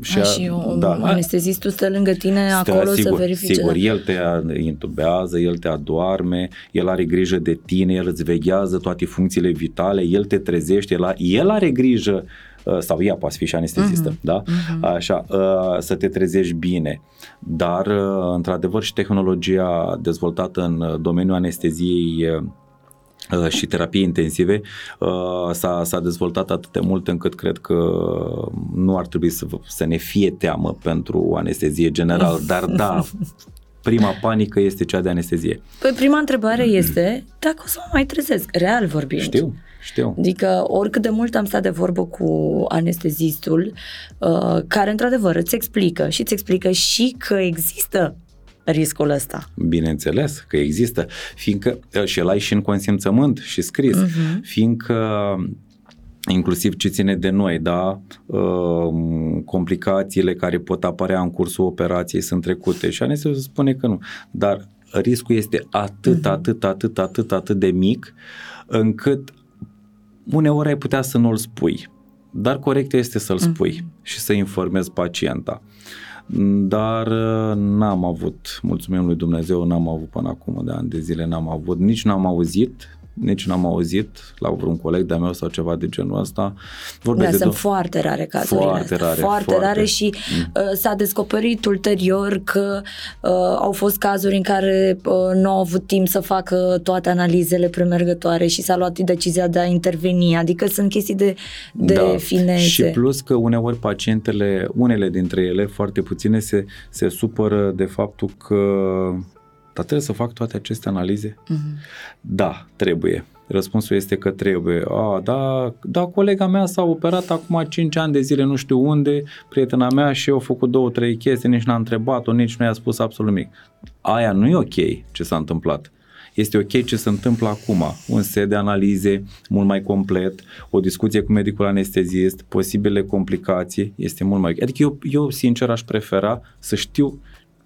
Și, a, și un da. anestezistul stă lângă tine stă, acolo sigur, să verifice. Sigur, el te intubează, el te adorme, el are grijă de tine, el îți veghează toate funcțiile vitale, el te trezește, el, a, el are grijă sau ea poate fi și anestezistă, uh-huh. da? Uh-huh. Așa, să te trezești bine. Dar, într-adevăr, și tehnologia dezvoltată în domeniul anesteziei și terapii intensive s-a, s-a dezvoltat atât de mult încât cred că nu ar trebui să, să ne fie teamă pentru anestezie general, (laughs) dar da, prima panică este cea de anestezie. Păi prima întrebare (clears throat) este dacă o să mă mai trezesc, real vorbind. Știu, știu. Adică oricât de mult am stat de vorbă cu anestezistul, uh, care într-adevăr îți explică și îți explică și că există riscul ăsta. Bineînțeles că există, fiindcă și el ai și în consimțământ și scris, uh-huh. fiindcă inclusiv ce ține de noi, da, complicațiile care pot apărea în cursul operației sunt trecute și anestezul spune că nu, dar riscul este atât, uh-huh. atât, atât, atât, atât de mic încât uneori ai putea să nu-l spui, dar corect este să-l spui uh-huh. și să informezi pacienta. Dar n-am avut, mulțumim lui Dumnezeu, n-am avut până acum de ani de zile, n-am avut, nici n-am auzit, nici n-am auzit la vreun coleg de-a meu sau ceva de genul ăsta. Vorbesc da, de sunt do- foarte rare cazurile foarte astea. Rare, foarte, foarte rare și mm. uh, s-a descoperit ulterior că uh, au fost cazuri în care uh, nu au avut timp să facă toate analizele premergătoare și s-a luat decizia de a interveni. Adică sunt chestii de, de da. finețe. Și plus că uneori pacientele, unele dintre ele, foarte puține, se, se supără de faptul că dar trebuie să fac toate aceste analize? Uh-huh. Da, trebuie. Răspunsul este că trebuie. A, da, da, colega mea s-a operat acum 5 ani de zile, nu știu unde, prietena mea și eu a făcut două, trei chestii, nici n-a întrebat-o, nici nu i-a spus absolut nimic. Aia nu e ok ce s-a întâmplat. Este ok ce se întâmplă acum. Un set de analize mult mai complet, o discuție cu medicul anestezist, posibile complicații, este mult mai ok. Adică eu, eu sincer aș prefera să știu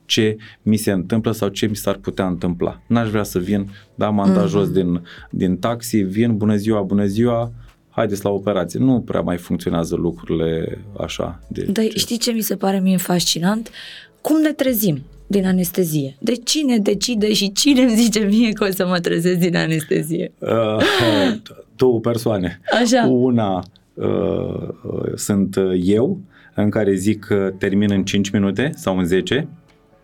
ce mi se întâmplă sau ce mi s-ar putea întâmpla. N-aș vrea să vin, da, m-am dat Mhm. jos din, din taxi, vin, bună ziua, bună ziua, haideți la operație. Nu prea mai funcționează lucrurile așa. De, Dar știi ce mi se pare mie fascinant? Cum ne trezim din anestezie? De cine decide și cine îmi zice mie că o să mă trezesc din anestezie? Uh, (laughs) două persoane. Așa. Una uh, uh, sunt uh, eu, în care zic că termin în 5 minute sau în 10,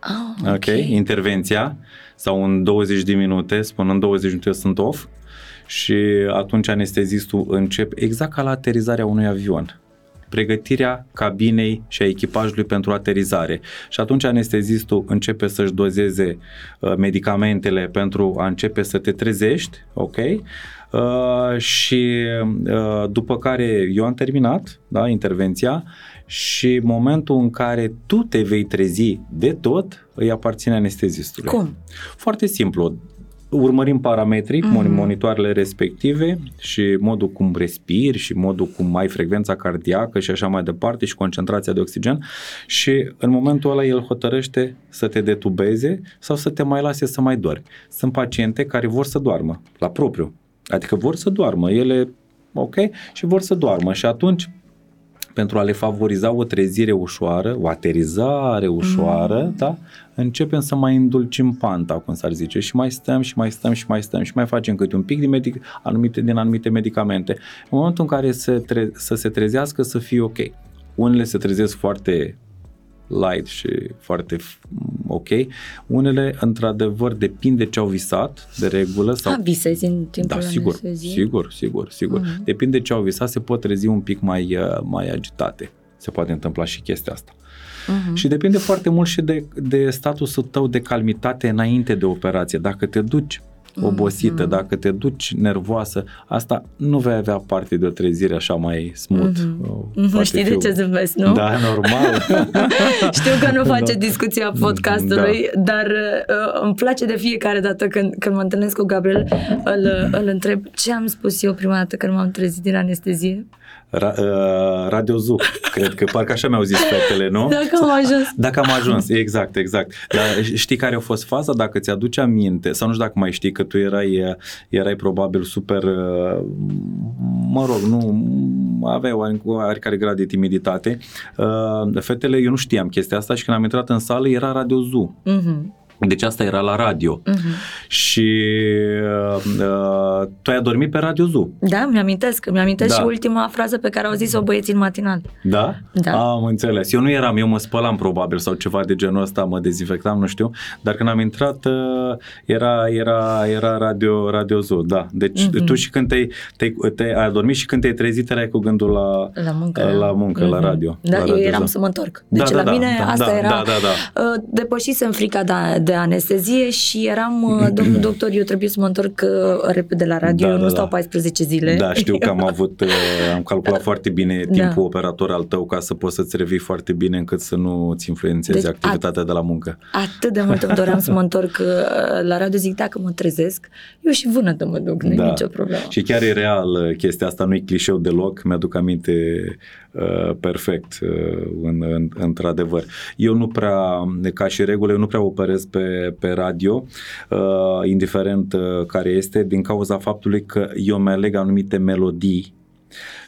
Ah, ok, intervenția, sau în 20 de minute, spun în 20 de minute eu sunt off și atunci anestezistul încep exact ca la aterizarea unui avion pregătirea cabinei și a echipajului pentru aterizare. Și atunci anestezistul începe să-și dozeze uh, medicamentele pentru a începe să te trezești, ok? Uh, și uh, după care eu am terminat da, intervenția și momentul în care tu te vei trezi de tot îi aparține anestezistului. Cum? Foarte simplu. Urmărim parametrii, Mhm. mm-hmm. monitoarele respective și modul cum respiri și modul cum ai frecvența cardiacă și așa mai departe și concentrația de oxigen și în momentul ăla el hotărăște să te detubeze sau să te mai lase să mai dormi. Sunt paciente care vor să doarmă la propriu, adică vor să doarmă, ele ok și vor să doarmă și atunci pentru a le favoriza o trezire ușoară, o aterizare ușoară, mm. da? începem să mai îndulcim panta, cum s-ar zice, și mai stăm și mai stăm și mai stăm și mai facem câte un pic din, medic- anumite, din anumite medicamente. În momentul în care se tre- să se trezească, să fie ok. Unele se trezesc foarte light și foarte f- ok. Unele, într-adevăr, depinde ce au visat, de regulă. Sau... Ah, visezi în timpul Da, sigur, anesteziei? sigur, sigur, sigur. Mhm. Depinde ce au visat, se pot trezi un pic mai, uh, mai agitate. Se poate întâmpla și chestia asta. Mhm. Și depinde foarte mult și de, de statusul tău de calmitate înainte de operație. Dacă te duci obosită, Mhm. dacă te duci nervoasă, asta nu vei avea parte de o trezire așa mai smooth. Mhm. Uh, poate Știi de fi- ce zâmbesc, nu? Da, normal. (laughs) Știu că nu (laughs) face Da. discuția podcastului, dar uh, îmi place de fiecare dată când, când mă întâlnesc cu Gabriel, îl, îl întreb ce am spus eu prima dată când m-am trezit din anestezie. Ra- uh, Radio Zoo, cred că parcă așa mi-au zis fetele, nu? (laughs) Dacă am ajuns. Dacă am ajuns, exact, exact. Dar știi care a fost faza? Dacă ți-aduci aminte, sau nu știu dacă mai știi că tu erai, erai probabil super, uh, mă rog, nu, aveai oare- oarecare grad de timiditate. Uh, Fetele, eu nu știam chestia asta și când am intrat în sală era Radio Zoo. Mhm, Deci asta era la radio. mhm. Și uh, uh, tu ai adormit pe Radio Zoo. Da, mi-amintesc. Mi-amintesc Da. și ultima frază pe care au zis-o băieții în matinal. Da? Da. Am înțeles. Eu nu eram, eu mă spălam probabil sau ceva de genul ăsta, mă dezinfectam, nu știu, dar când am intrat uh, era, era, era radio, radio Zoo, da. Deci Mhm. tu și când te-ai, te-ai, te-ai adormit și când te-ai trezit erai cu gândul la, La muncă. la, muncă, la Mhm. radio. Da, la eu radio eram Zoo. să mă întorc. Da, Deci da, la da, mine da, asta da, era... da, da, da. Uh, Depășisem frica de, de anestezie și eram, uh, domnul doctor, eu trebuie să mă întorc uh, repede la radio, Da, eu da, nu da. stau 14 zile. Da, știu că am (laughs) avut, uh, am calculat foarte bine timpul Da. operator al tău ca să poți să-ți revii foarte bine încât să nu ți influențeze Deci, activitatea de la muncă. Atât de mult îmi doream să mă întorc uh, la radio, zic, dacă mă trezesc, eu și vânătă mă duc, nu e Da. nicio problemă. Și chiar e real uh, chestia asta, nu e clișeu deloc, mi-aduc aminte uh, perfect, uh, în, în, într-adevăr. Eu nu prea, ca și regulă, eu nu prea operez pe, pe radio, uh, indiferent uh, care este, din cauza faptului că eu mi aleg anumite melodii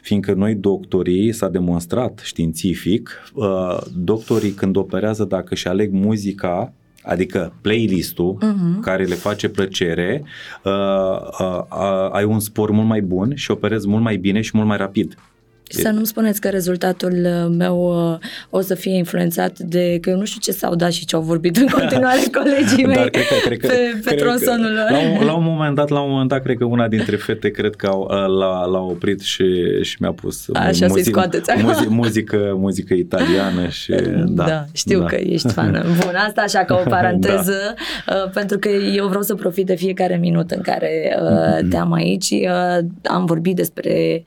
fiindcă noi doctorii, s-a demonstrat științific, uh, doctorii când operează dacă își aleg muzica, adică playlist-ul Mhm. care le face plăcere, uh, uh, uh, ai un spor mult mai bun și operezi mult mai bine și mult mai rapid. Să nu-mi spuneți că rezultatul uh, meu uh, o să fie influențat de că eu nu știu ce s-au dat și ce au vorbit în (laughs) continuare colegii mei Dar cred că, cred că, pe, pe cred că- tronsonul lor. la, un, la un moment dat, la un moment dat, cred că una dintre fete cred că au, l-a, l-a oprit și, și mi-a pus Așa să-i scoateți acum. muzică, muzică, muzică italiană și da. da, știu da. că ești fană. Bun, asta așa ca o (laughs) paranteză, uh, pentru că eu vreau să profit de fiecare minut în care uh, te am aici. Uh, am vorbit despre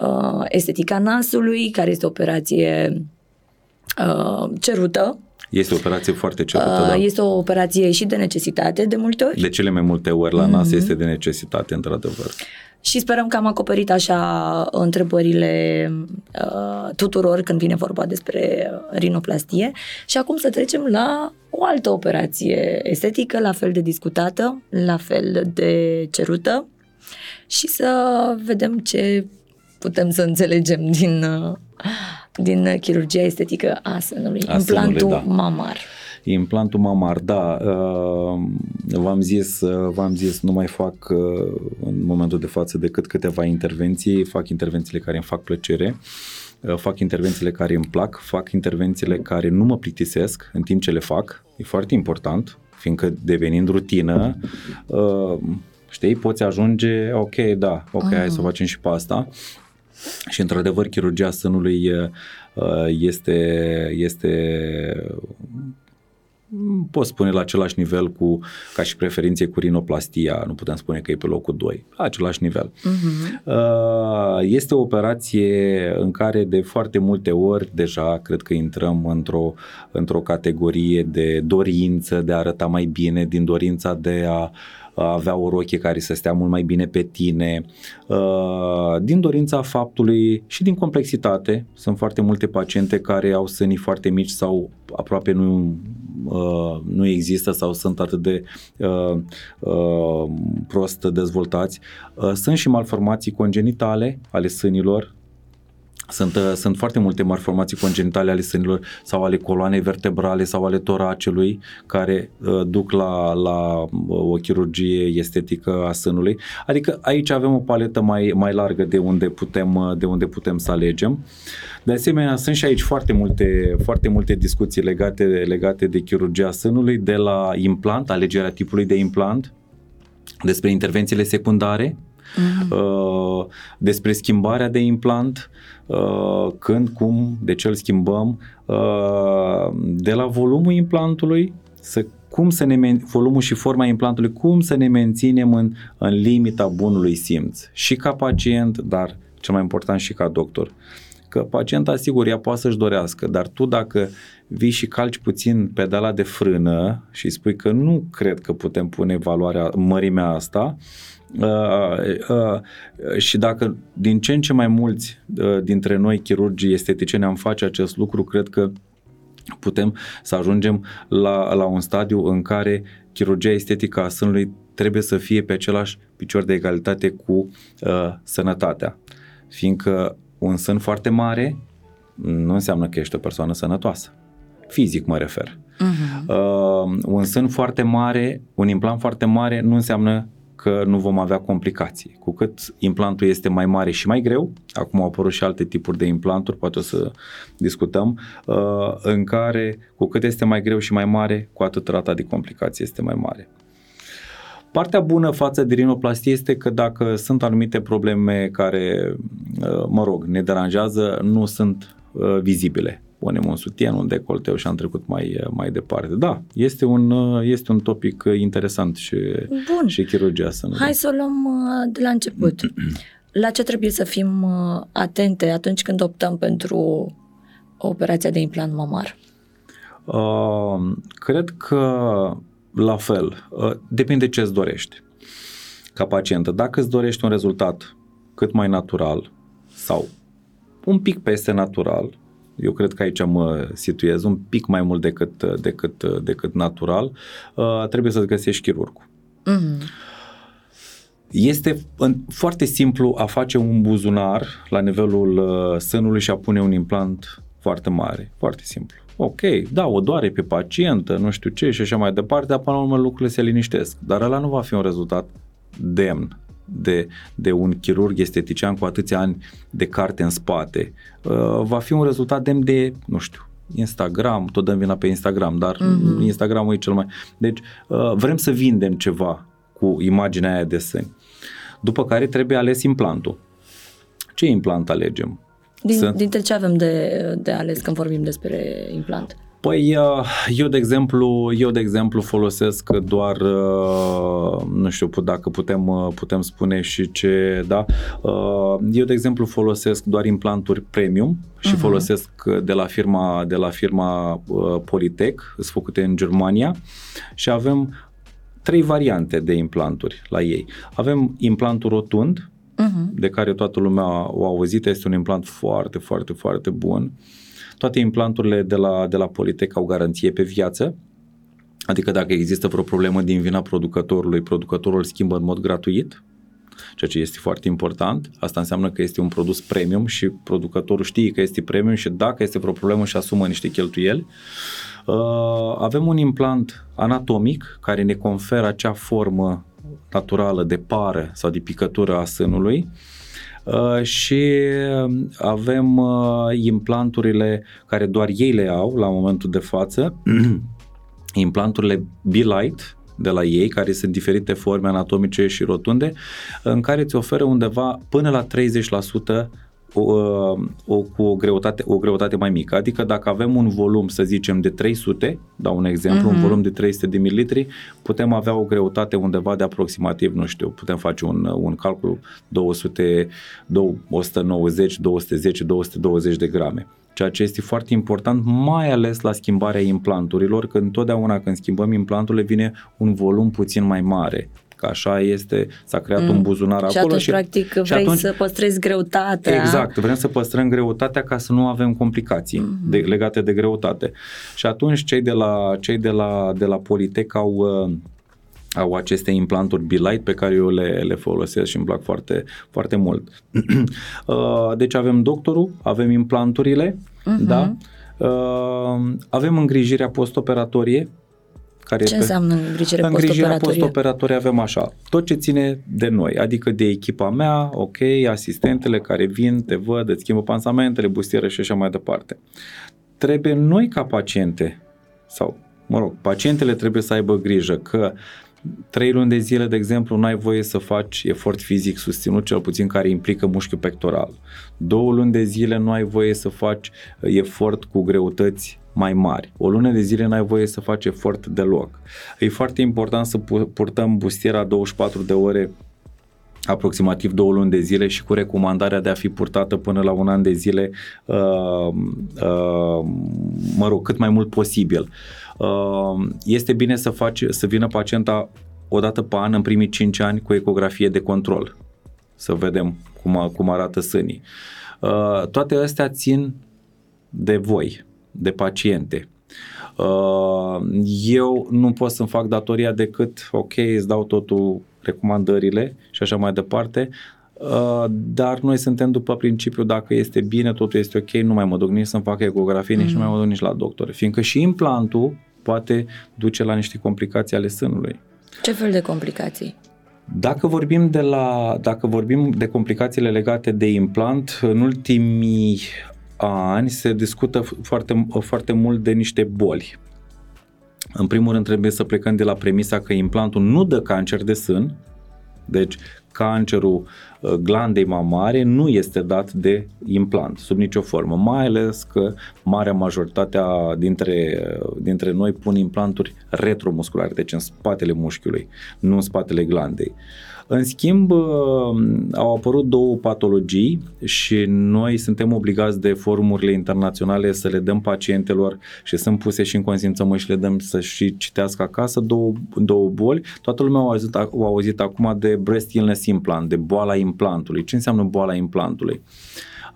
uh, estetica nasului, care este o operație uh, cerută. Este o operație foarte cerută, Uh, da. Este o operație și de necesitate de multe ori. De cele mai multe ori la Mhm. nas este de necesitate, într-adevăr. Și sperăm că am acoperit așa întrebările uh, tuturor când vine vorba despre rinoplastie. Și acum să trecem la o altă operație estetică, la fel de discutată, la fel de cerută și să vedem ce putem să înțelegem din, uh, din chirurgia estetică a sânului, A implantul sânului, da. mamar. Implantul mamar, da, uh, v-am zis, uh, v-am zis, nu mai fac uh, în momentul de față decât câteva intervenții, fac intervențiile care îmi fac plăcere, uh, fac intervențiile care îmi plac, fac intervențiile care nu mă plictisesc în timp ce le fac, e foarte important, fiindcă devenind rutină, uh, știi, poți ajunge, ok, da, ok, hai să facem și pe asta. Și într-adevăr, chirurgia sânului uh, este, este pot spune la același nivel cu ca și preferințe cu rinoplastia, nu putem spune că e pe locul 2, la același nivel. Uh-huh. Este o operație în care de foarte multe ori deja cred că intrăm într-o, într-o categorie de dorință de a arăta mai bine, din dorința de a avea o rochie care să stea mult mai bine pe tine, din dorința faptului și din complexitate. Sunt foarte multe paciente care au sânii foarte mici sau aproape nu, nu există sau sunt atât de prost dezvoltați. Sunt și malformații congenitale ale sânilor, sunt, uh, sunt foarte multe malformații congenitale ale sânilor sau ale coloanei vertebrale sau ale toracelui care uh, duc la, la uh, o chirurgie estetică a sânului. Adică aici avem o paletă mai, mai largă de unde, putem, uh, de unde putem să alegem. De asemenea, sunt și aici foarte multe, foarte multe discuții legate, legate de chirurgia sânului, de la implant, alegerea tipului de implant, despre intervențiile secundare, Mhm. uh, despre schimbarea de implant, uh, când, cum, de ce îl schimbăm, uh, de la volumul implantului, să cum să ne men- volumul și forma implantului, cum să ne menținem în, în limita bunului simț. Și ca pacient, dar cel mai important și ca doctor. Că pacienta, sigur, ea poate să-și dorească, dar tu dacă vii și calci puțin pedala de frână și spui că nu cred că putem pune valoarea, mărimea asta, Uh, uh, și dacă din ce în ce mai mulți uh, dintre noi chirurgii esteticieni am face acest lucru, cred că putem să ajungem la, la un stadiu în care chirurgia estetică a sânului trebuie să fie pe același picior de egalitate cu uh, sănătatea. Fiindcă un sân foarte mare nu înseamnă că ești o persoană sănătoasă. Fizic mă refer. Uh-huh. Uh, un sân foarte mare, un implant foarte mare nu înseamnă că nu vom avea complicații. Cu cât implantul este mai mare și mai greu, acum au apărut și alte tipuri de implanturi, poate o să discutăm, uh, în care cu cât este mai greu și mai mare, cu atât rata de complicații este mai mare. Partea bună față de rinoplastie este că dacă sunt anumite probleme care, uh, mă rog, ne deranjează, nu sunt uh, vizibile punem un sutien, un decolteu și am trecut mai, mai departe. Da, este un, este un topic interesant și, Bun. și chirurgia să nu. Hai să o luăm uh, de la început. La ce trebuie să fim uh, atente atunci când optăm pentru operația de implant mamar? Uh, cred că la fel, uh, depinde ce îți dorești ca pacientă. Dacă îți dorești un rezultat cât mai natural sau un pic peste natural, eu cred că aici mă situez un pic mai mult decât, decât, decât natural, uh, trebuie să-ți găsești chirurgul. Mm-hmm. Este foarte simplu a face un buzunar la nivelul uh, sânului și a pune un implant foarte mare. Foarte simplu. Ok, da, o doare pe pacientă, nu știu ce și așa mai departe, dar până la urmă lucrurile se liniștesc. Dar ăla nu va fi un rezultat demn de, de un chirurg estetician cu atâția ani de carte în spate. Uh, va fi un rezultat demn de, nu știu, Instagram, tot dăm vina pe Instagram, dar mm-hmm. Instagramul e cel mai... Deci uh, vrem să vindem ceva cu imaginea aia de sâni. După care trebuie ales implantul. Ce implant alegem? Din, Sunt... Dintre ce avem de, de ales când vorbim despre implant? Păi eu de exemplu, eu de exemplu folosesc doar nu știu dacă putem putem spune și ce, da. Eu de exemplu folosesc doar implanturi premium și uh-huh. folosesc de la firma de la firma Politec, sunt făcute în Germania și avem trei variante de implanturi la ei. Avem implantul rotund, Mhm. de care toată lumea o auzit, este un implant foarte, foarte, foarte bun. Toate implanturile de la, de la Politec au garanție pe viață, adică dacă există vreo problemă din vina producătorului, producătorul îl schimbă în mod gratuit, ceea ce este foarte important. Asta înseamnă că este un produs premium și producătorul știe că este premium și dacă este vreo problemă și asumă niște cheltuieli. Uh, avem un implant anatomic care ne conferă acea formă naturală de pară sau de picătură a sânului Uh, și avem uh, implanturile care doar ei le au la momentul de față, (clears throat) implanturile B-Light de la ei, care sunt diferite forme anatomice și rotunde, în care îți oferă undeva până la 30% o, o, cu o greutate, o greutate mai mică. Adică dacă avem un volum, să zicem, de 300, dau un exemplu, uh-huh. un volum de 300 de mililitri, putem avea o greutate undeva de aproximativ, nu știu, putem face un, un calcul 200, 190, 210, 220 de grame ceea ce este foarte important, mai ales la schimbarea implanturilor, când întotdeauna când schimbăm implanturile vine un volum puțin mai mare că așa este, s-a creat mm. un buzunar și acolo. Atunci, și practic, vrei atunci, să păstrezi greutatea. Exact, vrem să păstrăm greutatea ca să nu avem complicații mm-hmm. de, legate de greutate. Și atunci cei de la, cei de la, de la Politec au uh, au aceste implanturi Bilight pe care eu le, le folosesc și îmi plac foarte, foarte mult. (clears throat) Uh, deci avem doctorul, avem implanturile, uh-huh. da? Uh, avem îngrijirea postoperatorie, care Ce înseamnă îngrijire Îngrijirea postoperatorie avem așa, tot ce ține de noi, adică de echipa mea, ok, asistentele care vin, te văd, îți schimbă pansamentele, bustieră și așa mai departe. Trebuie noi ca paciente, sau mă rog, pacientele trebuie să aibă grijă că Trei luni de zile, de exemplu, nu ai voie să faci efort fizic susținut, cel puțin care implică mușchiul pectoral. Două luni de zile nu ai voie să faci efort cu greutăți mai mari. O lună de zile n-ai voie să faci efort deloc. E foarte important să purtăm bustiera 24 de ore aproximativ două luni de zile și cu recomandarea de a fi purtată până la un an de zile, uh, uh, mă rog, cât mai mult posibil. Uh, este bine să, faci, să vină pacienta o dată pe an în primii 5 ani cu ecografie de control, să vedem cum, cum arată sânii. Uh, toate astea țin de voi, de paciente. Uh, eu nu pot să-mi fac datoria decât, ok, îți dau totul recomandările și așa mai departe, Uh, dar noi suntem după principiu dacă este bine, totul este ok, nu mai mă duc nici să-mi fac ecografie, mm. nici nu mai mă duc nici la doctor. Fiindcă și implantul poate duce la niște complicații ale sânului. Ce fel de complicații? Dacă vorbim de la, dacă vorbim de complicațiile legate de implant, în ultimii ani se discută foarte, foarte mult de niște boli. În primul rând trebuie să plecăm de la premisa că implantul nu dă cancer de sân, deci cancerul uh, glandei mamare nu este dat de implant sub nicio formă, mai ales că marea majoritatea dintre, uh, dintre noi pun implanturi retromusculare, deci în spatele mușchiului, nu în spatele glandei. În schimb, uh, au apărut două patologii și noi suntem obligați de forumurile internaționale să le dăm pacientelor și sunt puse și în consimțământ și le dăm să și citească acasă două, două boli. Toată lumea au auzit, au auzit acum de breast illness implant, de boala implantului. Ce înseamnă boala implantului?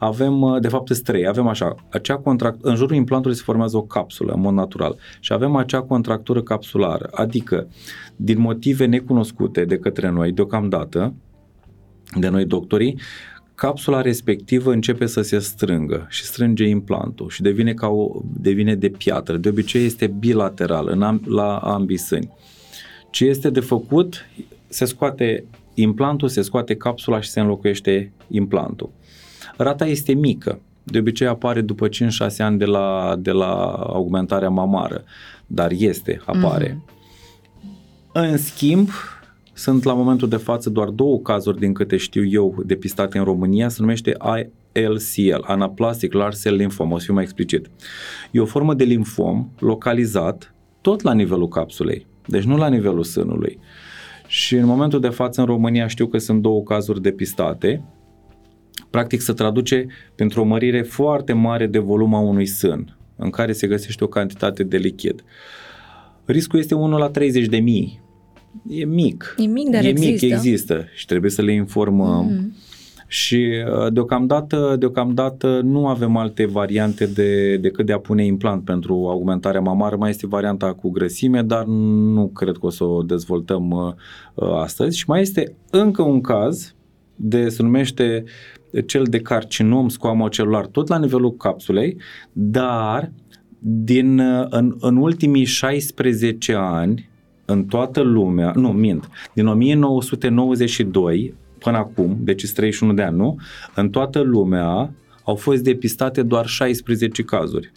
Avem, uh, de fapt, trei. Avem așa, acea contract, în jurul implantului se formează o capsulă, în mod natural, și avem acea contractură capsulară, adică, din motive necunoscute de către noi, deocamdată, de noi doctorii, capsula respectivă începe să se strângă și strânge implantul și devine, ca o, devine de piatră. De obicei este bilateral în am, la ambii sâni. Ce este de făcut? Se scoate implantul, se scoate capsula și se înlocuiește implantul. Rata este mică, de obicei apare după 5-6 ani de la, de la augmentarea mamară, dar este, apare. Mm-hmm. În schimb, sunt la momentul de față doar două cazuri din câte știu eu depistate în România, se numește ALCL, Anaplastic Large Cell Lymphoma, o să fiu mai explicit. E o formă de limfom localizat tot la nivelul capsulei, deci nu la nivelul sânului. Și în momentul de față în România știu că sunt două cazuri depistate, practic se traduce pentru o mărire foarte mare de volum a unui sân, în care se găsește o cantitate de lichid. Riscul este 1 la 30 de mii. E mic. E mic, dar e există. mic, există și trebuie să le informăm. Mm-hmm. Și uh, deocamdată, deocamdată nu avem alte variante de, decât de a pune implant pentru augmentarea mamară. Mai este varianta cu grăsime, dar nu cred că o să o dezvoltăm uh, uh, astăzi. Și mai este încă un caz de, se numește cel de carcinom squamocelular, tot la nivelul capsulei, dar din, în, în ultimii 16 ani, în toată lumea, nu, mint, din 1992 până acum, deci 31 de ani, nu? În toată lumea au fost depistate doar 16 cazuri.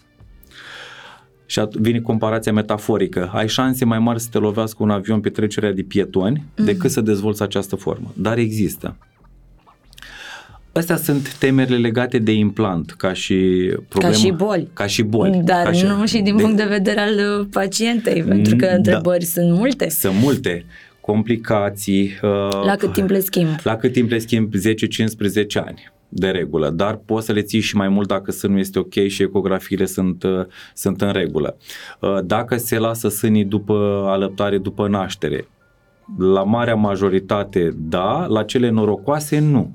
Și vine comparația metaforică. Ai șanse mai mari să te lovească un avion pe trecerea de pietoni mm-hmm. decât să dezvolți această formă. Dar există. Astea sunt temerile legate de implant, ca și problemă. Ca și boli. Ca și boli. Dar ca și, nu și din de, punct de vedere al uh, pacientei, pentru că da. întrebări da, sunt multe. Sunt multe complicații. Uh, la cât timp le schimb? La cât timp le schimb? 10-15 ani de regulă, dar poți să le ții și mai mult dacă sânul este ok și ecografiile sunt, uh, sunt în regulă. Dacă se lasă sânii după alăptare, după naștere, la marea majoritate da, la cele norocoase nu.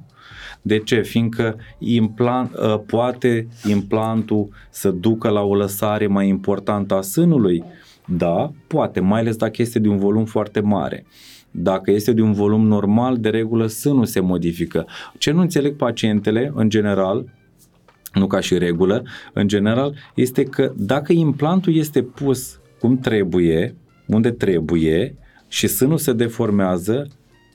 De ce? Fiindcă implant, uh, poate implantul să ducă la o lăsare mai importantă a sânului? Da, poate, mai ales dacă este de un volum foarte mare. Dacă este de un volum normal, de regulă sânul se modifică. Ce nu înțeleg pacientele, în general, nu ca și regulă, în general, este că dacă implantul este pus cum trebuie, unde trebuie, și sânul se deformează,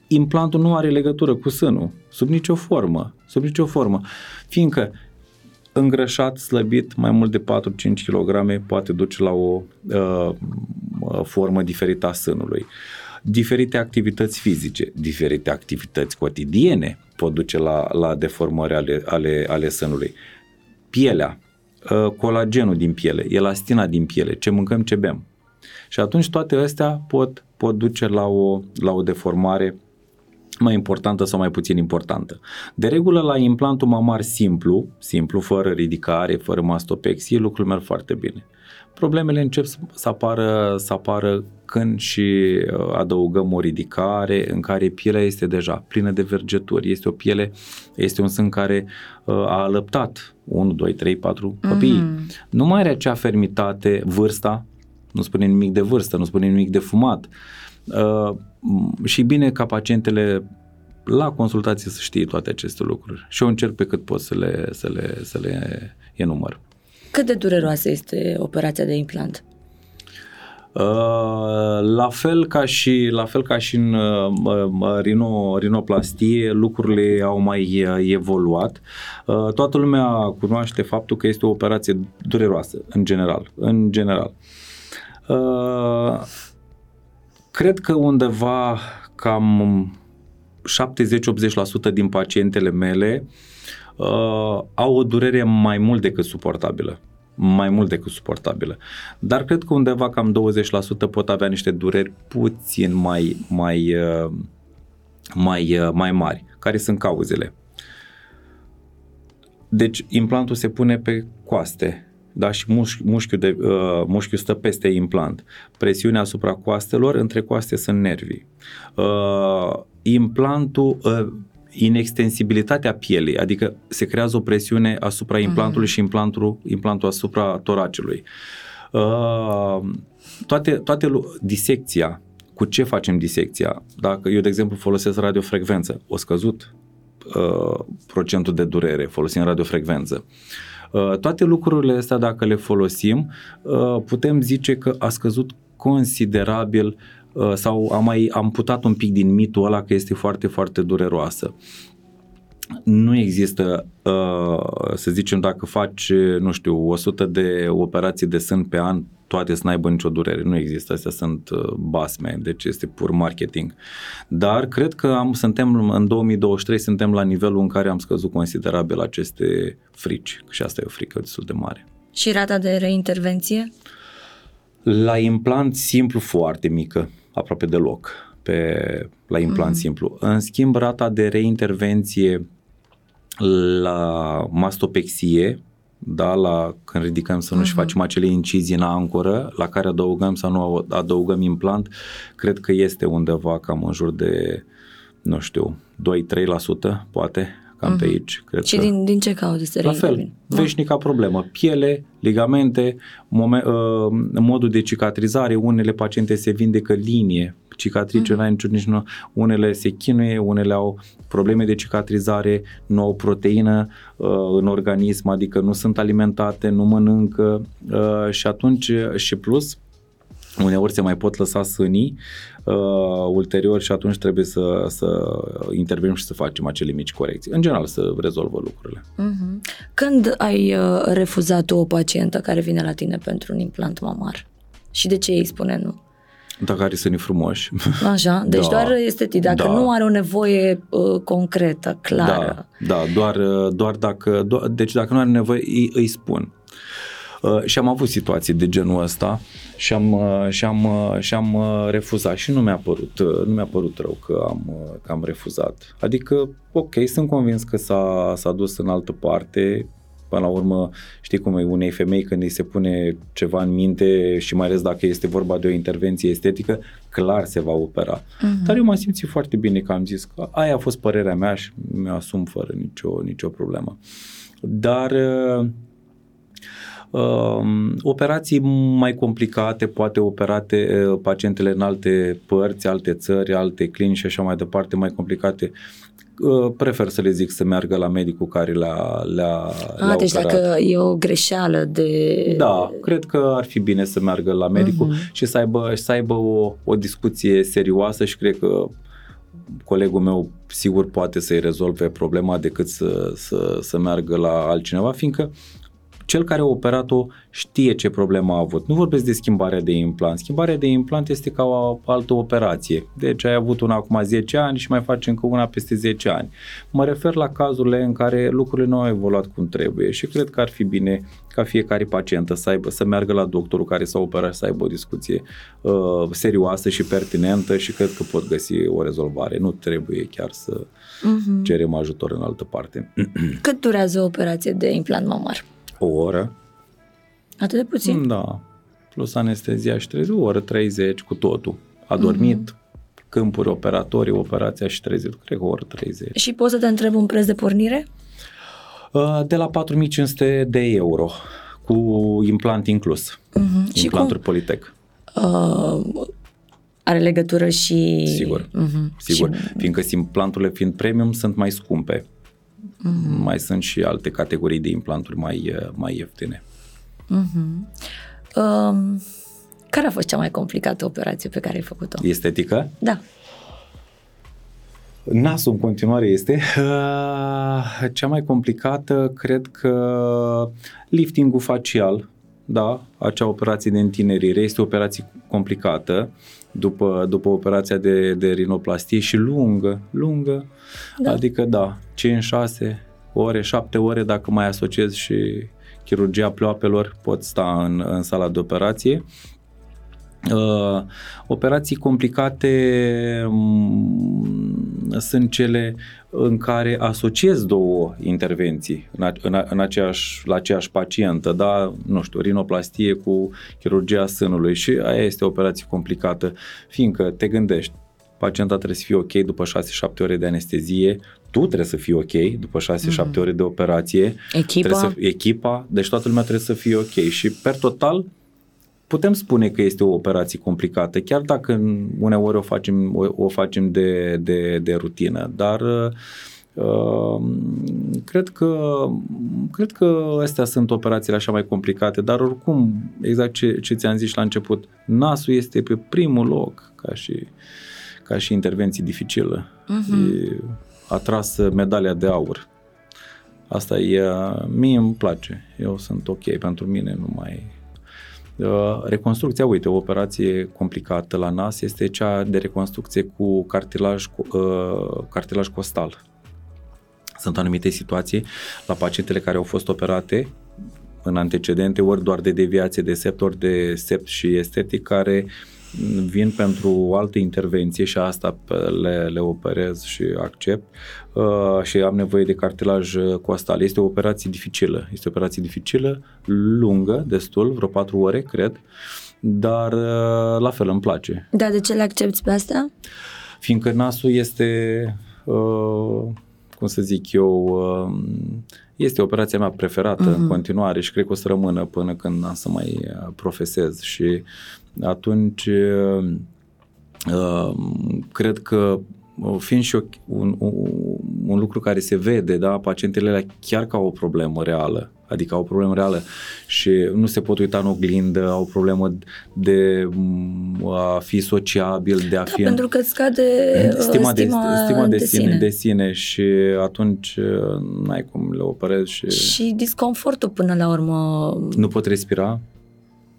implantul nu are legătură cu sânul, sub nicio formă, sub nicio formă, fiindcă îngrășat, slăbit, mai mult de 4-5 kg poate duce la o uh, formă diferită a sânului. Diferite activități fizice, diferite activități cotidiene pot duce la, la deformări ale, ale, ale sânului. Pielea, uh, colagenul din piele, elastina din piele, ce mâncăm, ce bem. Și atunci toate astea pot, pot duce la o, la o deformare mai importantă sau mai puțin importantă. De regulă la implantul mamar simplu, simplu, fără ridicare, fără mastopexie, lucrurile merg foarte bine. Problemele încep să apară, să apară când și uh, adăugăm o ridicare în care pielea este deja plină de vergeturi. Este o piele, este un sân care uh, a alăptat 1, 2, 3, 4 copii. Mm-hmm. Nu mai are acea fermitate, vârsta, nu spune nimic de vârstă, nu spune nimic de fumat. Uh, și bine ca pacientele la consultație să știe toate aceste lucruri. Și eu încerc pe cât pot să le, să le, să le enumăr. Cât de dureroasă este operația de implant? Uh, la fel ca și la fel ca și în uh, rino, rinoplastie, lucrurile au mai uh, evoluat. Uh, toată lumea cunoaște faptul că este o operație dureroasă în general, în general. Uh, cred că undeva cam 70-80% din pacientele mele uh, au o durere mai mult decât suportabilă mai mult decât suportabilă. Dar cred că undeva cam 20% pot avea niște dureri puțin mai, mai, uh, mai, uh, mai mari. Care sunt cauzele? Deci implantul se pune pe coaste, da? și mușchi, mușchiul, de, uh, mușchiul stă peste implant. Presiunea asupra coastelor, între coaste sunt nervii. Uh, implantul, uh, inextensibilitatea pielei, adică se creează o presiune asupra implantului mm-hmm. și implantul, implantul asupra toracelui. Uh, toate, toate, disecția, cu ce facem disecția? Dacă eu, de exemplu, folosesc radiofrecvență, o scăzut uh, procentul de durere folosind radiofrecvență. Uh, toate lucrurile astea, dacă le folosim, uh, putem zice că a scăzut considerabil uh, sau am mai amputat un pic din mitul ăla că este foarte, foarte dureroasă. Nu există, să zicem, dacă faci, nu știu, 100 de operații de sân pe an, toate să n-aibă nicio durere. Nu există, astea sunt basme, deci este pur marketing. Dar cred că am, suntem în 2023, suntem la nivelul în care am scăzut considerabil aceste frici și asta e o frică destul de mare. Și rata de reintervenție? La implant simplu foarte mică, aproape deloc pe, la implant mm. simplu. În schimb, rata de reintervenție la mastopexie, da, la când ridicăm să nu uh-huh. și facem acele incizii în ancoră, la care adăugăm sau nu adăugăm implant, cred că este undeva cam în jur de, nu știu, 2-3%, poate, cam uh-huh. pe aici. Cred Și că. din, din ce cauze se La fel, reintervin? veșnica problemă. Piele, ligamente, momen, uh, modul de cicatrizare, unele paciente se vindecă linie, cicatrice, mm. n-ai niciun, nici nu, unele se chinuie, unele au probleme de cicatrizare, nu au proteină uh, în organism, adică nu sunt alimentate, nu mănâncă uh, și atunci și plus uneori se mai pot lăsa sânii uh, ulterior și atunci trebuie să, să intervenim și să facem acele mici corecții. În general să rezolvă lucrurile. Mhm. Când ai uh, refuzat o pacientă care vine la tine pentru un implant mamar? Și de ce îi spune nu? Dacă are sânii frumoși. (laughs) Așa, deci Da. doar estetic, dacă Da. nu are o nevoie uh, concretă, clară. Da, da doar, doar dacă, doar, deci dacă nu are nevoie, îi, îi spun. Uh, și am avut situații de genul ăsta și am, uh, și am, uh, și am uh, refuzat și nu mi-a părut, uh, nu mi-a părut rău că am, uh, că am refuzat. Adică, ok, sunt convins că s-a, s-a dus în altă parte, Până la urmă, știi cum e unei femei când îi se pune ceva în minte și mai ales dacă este vorba de o intervenție estetică, clar se va opera. Mhm. Dar eu m-am simțit foarte bine că am zis că aia a fost părerea mea și mi-o asum fără nicio, nicio problemă. Dar uh, um, operații mai complicate, poate operate uh, pacientele în alte părți, alte țări, alte clinici și așa mai departe, mai complicate, uh, prefer să le zic să meargă la medicul care le-a, le-a, le-a A, deci operat. dacă e o greșeală de... Da, cred că ar fi bine să meargă la medicul Mhm. și să aibă, să aibă o, o discuție serioasă și cred că colegul meu sigur poate să-i rezolve problema decât să, să, să meargă la altcineva, fiindcă cel care a operat-o știe ce problemă a avut. Nu vorbesc de schimbarea de implant. Schimbarea de implant este ca o altă operație. Deci ai avut una acum 10 ani și mai faci încă una peste 10 ani. Mă refer la cazurile în care lucrurile nu au evoluat cum trebuie și cred că ar fi bine ca fiecare pacientă să aibă, să meargă la doctorul care s-a operat și să aibă o discuție uh, serioasă și pertinentă și cred că pot găsi o rezolvare. Nu trebuie chiar să Mhm. cerem ajutor în altă parte. (clears throat) Cât durează o operație de implant mamar? O oră, Atât de puțin? Da, plus anestezia și 30, o oră 30 cu totul. A dormit, câmpuri operatorii, operația și 30, cred că o oră 30. Și poți să te întreb un preț de pornire? Uh, De la 4500 de euro, cu implant inclus, Mhm. Și cum implanturi Politec. uh, are legătură și... Sigur. Mhm. Sigur, Și, fiindcă implanturile fiind premium sunt mai scumpe. Mai sunt și alte categorii de implanturi mai, uh, mai ieftine. mhm. Um, care a fost cea mai complicată operație pe care ai făcut-o? Estetică? Da. Nasul în continuare este. Uh, Cea mai complicată, cred că liftingul facial, da, acea operație de întinerire, este o operație complicată după, după operația de, de rinoplastie și lungă, lungă, Da. da. adică da, 5-6 ore, 7 ore dacă mai asociezi și chirurgia pleoapelor, pot sta în, în sala de operație. Uh, operații complicate mm, sunt cele în care asociez două intervenții în, a, în, a, în aceeași, la aceeași pacientă, da, nu știu, rinoplastie cu chirurgia sânului și aia este o operație complicată, fiindcă te gândești, pacienta trebuie să fie ok după 6-7 ore de anestezie, tu trebuie să fii ok după 6-7 ore de operație, Echipa? Trebuie să, echipa, deci toată lumea trebuie să fie ok și per total putem spune că este o operație complicată, chiar dacă în- uneori o facem, o, o facem de, de, de rutină, dar uh, cred că cred că astea sunt operațiile așa mai complicate, dar oricum, exact ce, ce ți-am zis la început, nasul este pe primul loc ca și, ca și intervenție dificilă. Mhm. E, a tras medalia de aur. Asta e, mie îmi place, eu sunt ok, pentru mine nu mai... Uh, Reconstrucția, uite, o operație complicată la nas este cea de reconstrucție cu cartilaj, cu- uh, cartilaj costal. Sunt anumite situații la pacientele care au fost operate în antecedente, ori doar de deviație de sept, ori de sept și estetic, care vin pentru o altă intervenție și asta pe- le, le operez și accept uh, și am nevoie de cartilaj uh, costal. Este o operație dificilă. Este o operație dificilă, lungă, destul, vreo patru ore, cred, dar uh, la fel îmi place. Da, de ce le accepti pe astea? Fiindcă nasul este uh, cum să zic eu, uh, este operația mea preferată uh-huh. în Mhm. continuare și cred că o să rămână până când am să mai uh, profesez și atunci uh, uh, cred că uh, fiind și o, un, un, un lucru care se vede, da, pacientele alea chiar ca o problemă reală, adică au o problemă reală și nu se pot uita în oglindă, au o problemă de mm, a fi sociabil, de a Da, fi... în- pentru că îți scade uh, stima, de, stima de, sine, sine. de sine și atunci uh, n-ai cum le operezi și, Și disconfortul până la urmă. nu pot respira.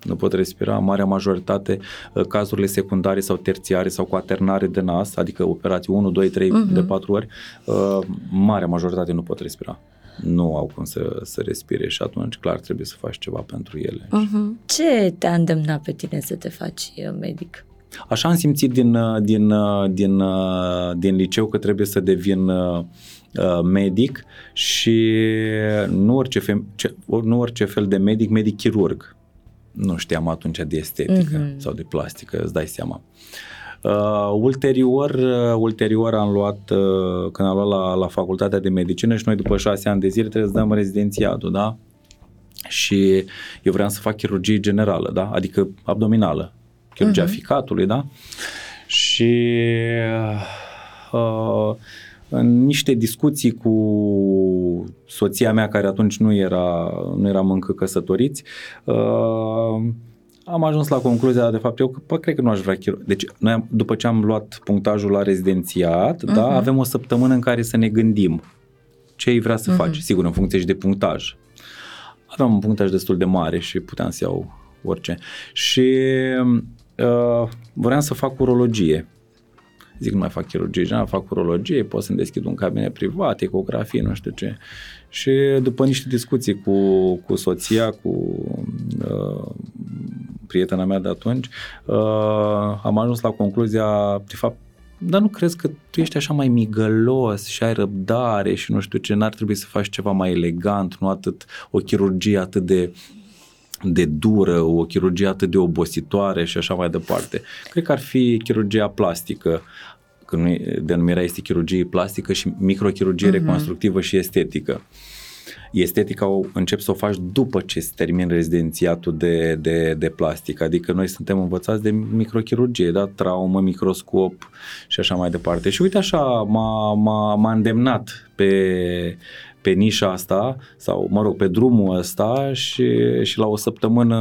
Nu pot respira. Marea majoritate, uh, cazurile secundare sau terțiare sau cu aternare de nas, adică operații 1, 2, 3, Mhm. de 4 ori, uh, marea majoritate nu pot respira. Nu au cum să, să respire și atunci clar trebuie să faci ceva pentru ele. Mhm. Ce te-a îndemnat pe tine să te faci uh, medic? Așa am simțit din, uh, din, uh, din, uh, din liceu că trebuie să devin uh, uh, medic și nu orice, fel, ce, nu orice fel de medic, medic chirurg. Nu știam atunci de estetică Mhm. sau de plastică, îți dai seama. Uh, ulterior, uh, ulterior am luat, uh, când am luat la, la facultatea de medicină și noi după șase ani de zile trebuie să dăm rezidențiatul, da? Și eu vreau să fac chirurgie generală, da? Adică abdominală, chirurgia Mhm. ficatului, da? Și uh, în niște discuții cu soția mea, care atunci nu era, nu eram încă căsătoriți, uh, am ajuns la concluzia, de fapt, eu că, bă, cred că nu aș vrea chirurg. Deci, noi, am, după ce am luat punctajul la rezidențiat, uh-huh. da, Mhm. avem o săptămână în care să ne gândim ce îi vrea să uh-huh. Mhm. faci, sigur, în funcție și de punctaj. Aveam un punctaj destul de mare și puteam să iau orice. Și uh, vreau să fac urologie. Zic, nu mai fac chirurgie generală, fac urologie, pot să-mi deschid un cabinet privat, ecografie, nu știu ce. Și după niște discuții cu, cu soția, cu uh, prietena mea de atunci, uh, am ajuns la concluzia, de fapt, dar nu crezi că tu ești așa mai migălos și ai răbdare și nu știu ce, n-ar trebui să faci ceva mai elegant, nu atât o chirurgie atât de de dură, o chirurgie atât de obositoare și așa mai departe. Cred că ar fi chirurgia plastică, că nu denumirea este chirurgie plastică și microchirurgie uh-huh. reconstructivă și estetică. Estetica o începi să o faci după ce se termin rezidențiatul de, de, de plastic, adică noi suntem învățați de microchirurgie, da? traumă, microscop și așa mai departe. Și uite așa, m-a, m-a, m-a îndemnat pe, pe nișa asta sau, mă rog, pe drumul ăsta și, și la o săptămână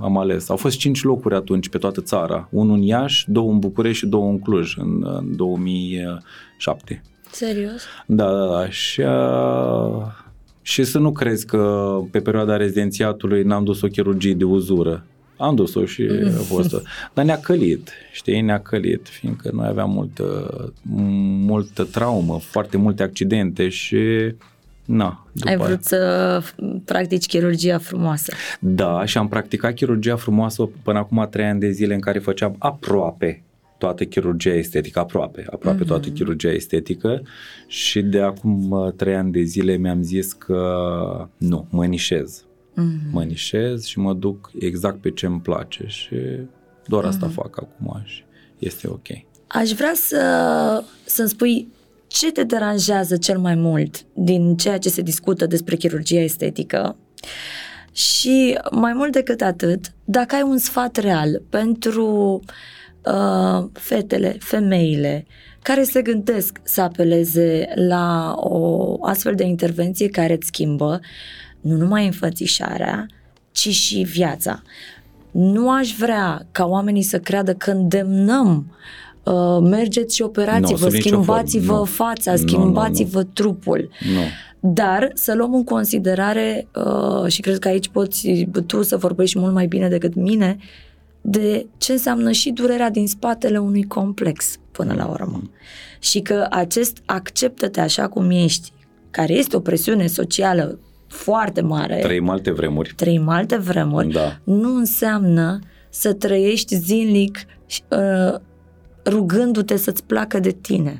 am ales. Au fost cinci locuri atunci pe toată țara. Unul în Iași, două în București și două în Cluj în, în 2007. Serios? Da, da, da. Și, uh, și să nu crezi că pe perioada rezidențiatului n-am dus o chirurgie de uzură. Am dus-o și a fost (laughs) Dar ne-a călit, știi, ne-a călit, fiindcă noi aveam multă, multă traumă, foarte multe accidente și na. După Ai aia- vrut să practici chirurgia frumoasă. Da, și am practicat chirurgia frumoasă până acum trei ani de zile în care făceam aproape toată chirurgia estetică, aproape, aproape mm-hmm. toată chirurgia estetică și de acum uh, trei ani de zile mi-am zis că nu, mă nișez. Mm-hmm. Mă nișez și mă duc exact pe ce îmi place și doar asta mm-hmm. fac acum și este ok. Aș vrea să, să-mi spui ce te deranjează cel mai mult din ceea ce se discută despre chirurgia estetică și mai mult decât atât, dacă ai un sfat real pentru uh, fetele, femeile care se gândesc să apeleze la o astfel de intervenție care îți schimbă nu numai înfățișarea, ci și viața. Nu aș vrea ca oamenii să creadă că îndemnăm uh, mergeți și operați-vă, Nu, sub nicio schimbați-vă formă, nu. fața, Nu, nu, nu. schimbați-vă trupul. Nu. Dar să luăm în considerare, uh, și cred că aici poți tu să vorbești mult mai bine decât mine, de ce înseamnă și durerea din spatele unui complex până la urmă. Și că acest acceptă-te așa cum ești, care este o presiune socială foarte mare, Trăim alte vremuri. trăim alte vremuri, Da. nu înseamnă să trăiești zilnic uh, rugându-te să-ți placă de tine.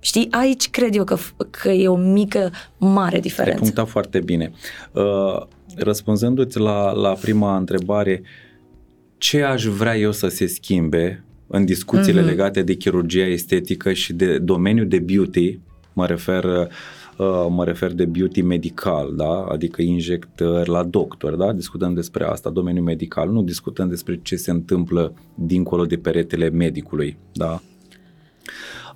Știi, aici cred eu că, că e o mică, mare Ai diferență. punctat foarte bine. Uh, răspunzându-ți la, la prima întrebare, ce aș vrea eu să se schimbe în discuțiile Mhm. legate de chirurgia estetică și de domeniul de beauty, Mă refer uh, mă refer de beauty medical, da? adică injectări la doctor, da? discutăm despre asta, domeniul medical, nu discutăm despre ce se întâmplă dincolo de peretele medicului. Da?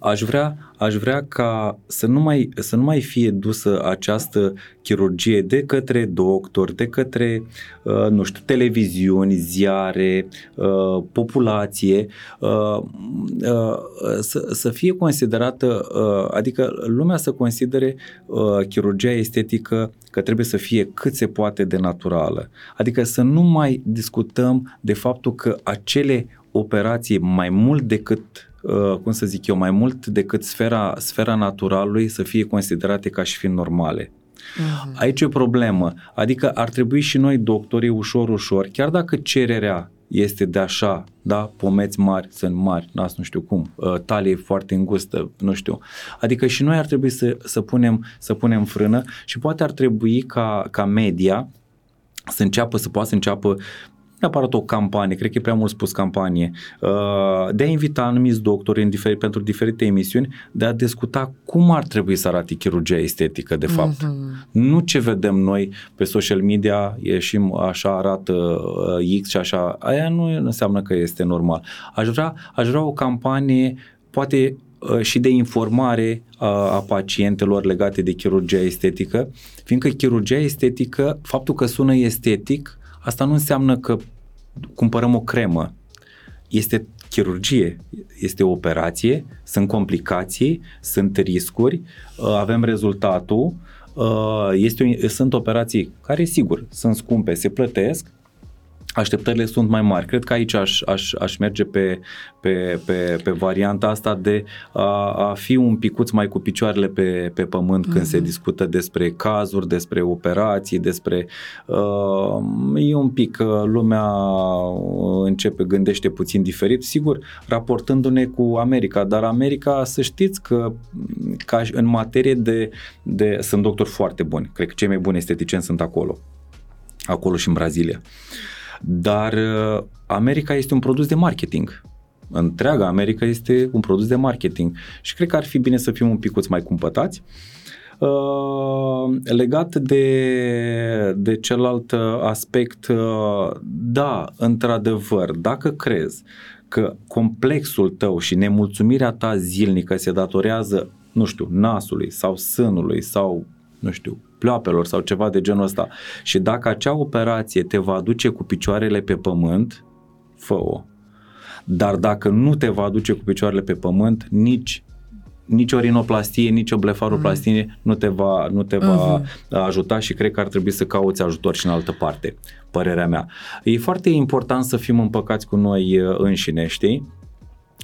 Aș vrea, aș vrea ca să nu, mai, să nu mai fie dusă această chirurgie de către doctor, de către, uh, nu știu, televiziuni, ziare, uh, populație, uh, să, să fie considerată, adică lumea să considere chirurgia estetică că trebuie să fie cât se poate de naturală. Adică să nu mai discutăm de faptul că acele operații mai mult decât Uh, cum să zic eu, mai mult decât sfera, sfera naturalului să fie considerate ca și fiind normale. Uh-huh. Aici e o problemă. Adică ar trebui și noi, doctorii, ușor, ușor, chiar dacă cererea este de așa, da, pomeți mari, sunt mari, nas nu știu cum, uh, talie foarte îngustă, nu știu. Adică și noi ar trebui să, să, punem, să punem frână și poate ar trebui ca, ca media să înceapă, să poată să înceapă neapărat o campanie, cred că e prea mult spus campanie, uh, de a invita anumiți doctori în diferi, pentru diferite emisiuni, de a discuta cum ar trebui să arate chirurgia estetică, de fapt. Mm-hmm. Nu ce vedem noi pe social media, ieșim, așa arată uh, X și așa, aia nu înseamnă că este normal. Aș vrea, aș vrea o campanie, poate uh, și de informare a, a pacientelor legate de chirurgia estetică, fiindcă chirurgia estetică, faptul că sună estetic, asta nu înseamnă că cumpărăm o cremă. Este chirurgie, este o operație, sunt complicații, sunt riscuri, uh, avem rezultatul, uh, este, sunt operații care, sigur, sunt scumpe, se plătesc, așteptările sunt mai mari. Cred că aici aș, aș, aș merge pe, pe, pe, pe varianta asta de a, a fi un picuț mai cu picioarele pe, pe pământ mm-hmm. când se mhm. discută despre cazuri, despre operații, despre... Uh, e un pic, uh, lumea începe, gândește puțin diferit, sigur, raportându-ne cu America, dar America, să știți că ca în materie de, de... Sunt doctori foarte buni, cred că cei mai buni esteticieni sunt acolo, acolo și în Brazilia. Uh, dar uh, America este un produs de marketing. Întreaga America este un produs de marketing și cred că ar fi bine să fim un picuț mai cumpătați. Uh, legat de, de celălalt aspect, uh, da, într-adevăr, dacă crezi că complexul tău și nemulțumirea ta zilnică se datorează, nu știu, nasului sau sânului sau, nu știu, pleoapelor sau ceva de genul ăsta. Și dacă acea operație te va aduce cu picioarele pe pământ, fă-o. Dar dacă nu te va aduce cu picioarele pe pământ, nici nici o rinoplastie, nici o blefaroplastie mm. nu te va, nu te va uh-huh. ajuta și cred că ar trebui să cauți ajutor și în altă parte, părerea mea. E foarte important să fim împăcați cu noi uh, înșine, știi?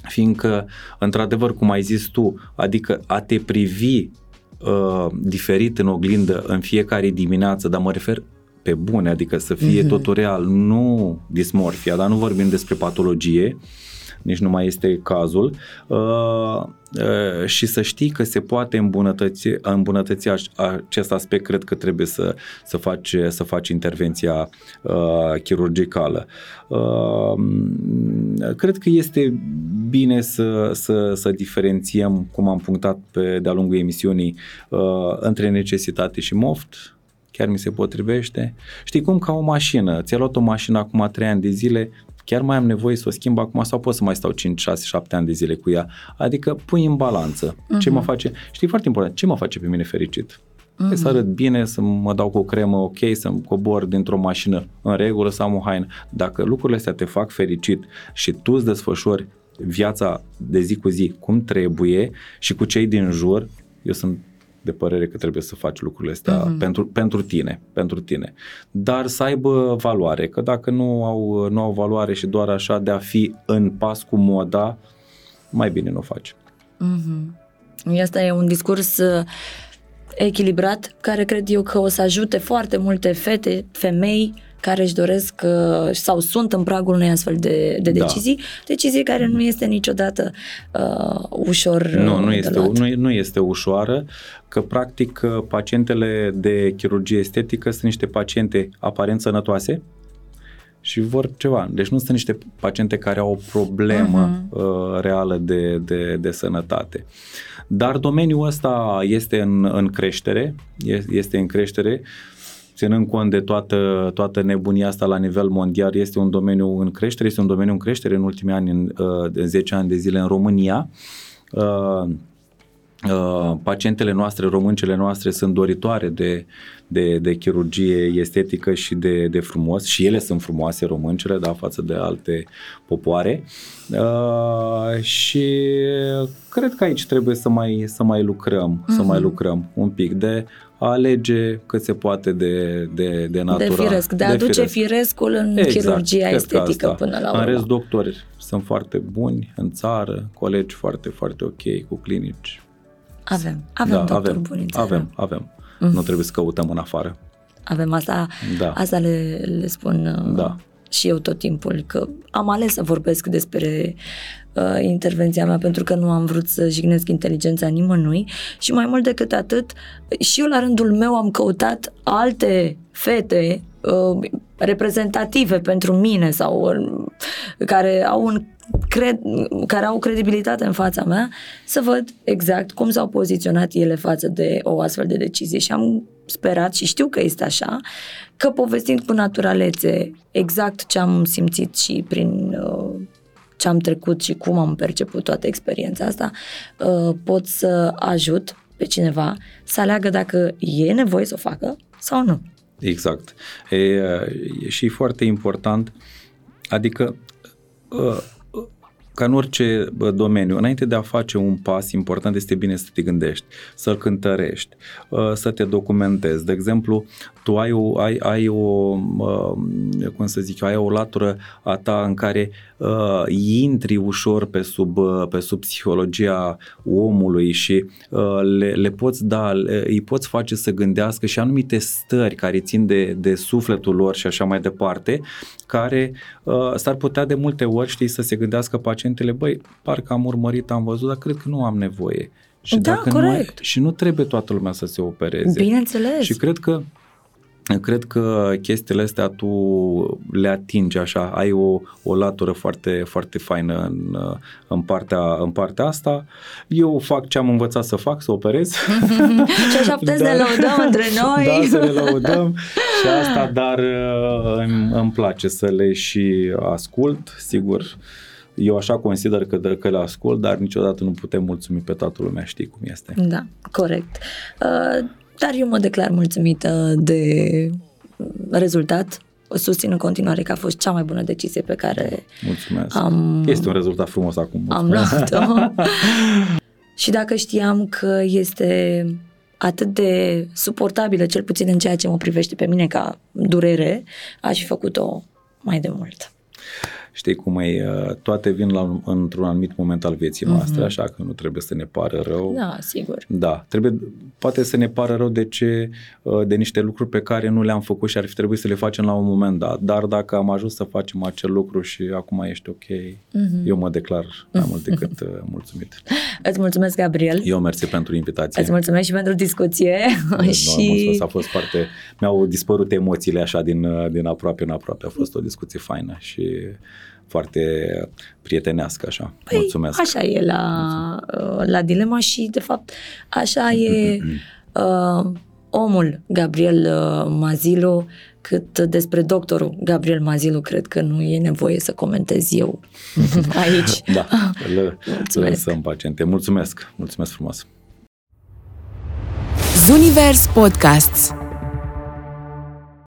Fiindcă, într-adevăr, cum ai zis tu, adică a te privi uh, diferit în oglindă în fiecare dimineață, dar mă refer pe bune, adică să fie mm-hmm. totul real, nu dismorfia, dar nu vorbim despre patologie, nici nu mai este cazul, uh, uh, și să știi că se poate îmbunătăți, îmbunătăți acest aspect, cred că trebuie să, să, faci, să faci intervenția uh, chirurgicală. Uh, cred că este bine să, să, să diferențiem, cum am punctat pe de-a lungul emisiunii, uh, între necesitate și moft, chiar mi se potrivește. Știi cum ca o mașină, ți-ai luat o mașină acum 3 ani de zile, chiar mai am nevoie să o schimb acum sau pot să mai stau 5, 6, 7 ani de zile cu ea. Adică pui în balanță. Uh-huh. Ce mă mhm. face, știi foarte important, ce mă face pe mine fericit? Uh-huh. Să arăt bine, să mă dau cu o cremă ok, să-mi cobor dintr-o mașină în regulă, să am o haină. Dacă lucrurile astea te fac fericit și tu îți desfășori viața de zi cu zi cum trebuie și cu cei din jur, eu sunt de părere că trebuie să faci lucrurile astea uh-huh. pentru, pentru tine, pentru tine. Dar să aibă valoare, că dacă nu au, nu au valoare și doar așa de a fi în pas cu moda, mai bine nu o faci. Uh-huh. Asta e un discurs uh, echilibrat care cred eu că o să ajute foarte multe fete, femei care își doresc uh, sau sunt în pragul unei astfel de, de da. decizii, da. decizii care nu este niciodată uh, ușor Nu, nu este, nu, nu este ușoară, că practic uh, pacientele de chirurgie estetică sunt niște paciente aparent sănătoase, și vor ceva. Deci nu sunt niște paciente care au o problemă uh-huh. uh, reală de, de, de sănătate. Dar domeniul ăsta este în, în creștere, este în creștere ținând cont de toată, toată nebunia asta la nivel mondial, este un domeniu în creștere, este un domeniu în creștere în ultimii ani, în, în 10 ani de zile în România. Uh, Uh, pacientele noastre, româncele noastre sunt doritoare de, de, de chirurgie estetică și de, de frumos și ele sunt frumoase româncele, da, față de alte popoare uh, și cred că aici trebuie să mai, să mai lucrăm, mm-hmm. să mai mhm. lucrăm un pic de a alege cât se poate de, de, de natura. De firesc, de, de a aduce firesc. firescul în exact, chirurgia estetică asta. până la urmă. În rest, doctori sunt foarte buni în țară, colegi foarte, foarte ok cu clinici avem, avem da, doctor avem, buni în țară. Avem, avem. Mm. Nu trebuie să căutăm în afară. Avem asta, da. asta le, le spun uh, da. Și eu tot timpul, că am ales să vorbesc despre uh, intervenția mea pentru că nu am vrut să jignesc inteligența nimănui și mai mult decât atât, și eu la rândul meu am căutat alte fete uh, reprezentative pentru mine sau uh, care au un cred, care au credibilitate în fața mea, să văd exact cum s-au poziționat ele față de o astfel de decizie și am sperat și știu că este așa, că povestind cu naturalețe exact ce am simțit și prin uh, ce am trecut și cum am perceput toată experiența asta, uh, pot să ajut pe cineva să aleagă dacă e nevoie să o facă sau nu. Exact. E, e și foarte important, adică uh, ca în orice domeniu, înainte de a face un pas, important este bine să te gândești, să-l cântărești, uh, să te documentezi. De exemplu, tu ai o, ai, ai o uh, cum să zic ai o latură a ta în care uh, intri ușor pe sub, uh, pe sub psihologia omului și uh, le, le poți da, le, îi poți face să gândească și anumite stări care țin de, de sufletul lor și așa mai departe, care uh, s-ar putea de multe ori, știi, să se gândească pacientele, băi, parcă am urmărit, am văzut, dar cred că nu am nevoie. Și da, dacă corect. Nu ai, și nu trebuie toată lumea să se opereze. Bineînțeles. Și cred că Cred că chestiile astea tu le atingi așa, ai o, o latură foarte, foarte faină în, în, partea, în partea asta. Eu fac ce am învățat să fac, să operez. (laughs) și așa puteți (laughs) da. ne lăudăm între noi. Da, să ne lăudăm (laughs) și asta, dar îmi, îmi place să le și ascult, sigur. Eu așa consider că, că le ascult, dar niciodată nu putem mulțumi pe toată lumea, știi cum este. Da, corect. Uh, dar eu mă declar mulțumită de rezultat. Susțin în continuare că a fost cea mai bună decizie pe care Mulțumesc. am... Este un rezultat frumos acum. Mulțumesc. Am luat-o. (laughs) și dacă știam că este atât de suportabilă, cel puțin în ceea ce mă privește pe mine ca durere, aș fi făcut-o mai de mult știi cum e, uh, toate vin la, într-un anumit moment al vieții mhm. noastre, mm-hmm. așa că nu trebuie să ne pară rău. Da, sigur. Da, trebuie, poate să ne pară rău de ce, uh, de niște lucruri pe care nu le-am făcut și ar fi trebuit să le facem la un moment dat, dar dacă am ajuns să facem acel lucru și acum ești ok, mm-hmm. eu mă declar mai mult (laughs) decât mm-hmm. mulțumit. Îți mulțumesc, Gabriel. Eu mersi pentru invitație. Îți mulțumesc și pentru discuție. (laughs) și... mulțumesc, a fost foarte, mi-au dispărut emoțiile așa din, din aproape în aproape, a fost o discuție faină și foarte prietenească așa. Păi, Mulțumesc. Așa e la, uh, la dilema și de fapt așa e (clears throat) uh, omul Gabriel uh, Mazilu cât despre doctorul Gabriel Mazilu cred că nu e nevoie să comentez eu (laughs) aici. da, le, lăsăm paciente. Mulțumesc, mulțumesc frumos. Zunivers Podcasts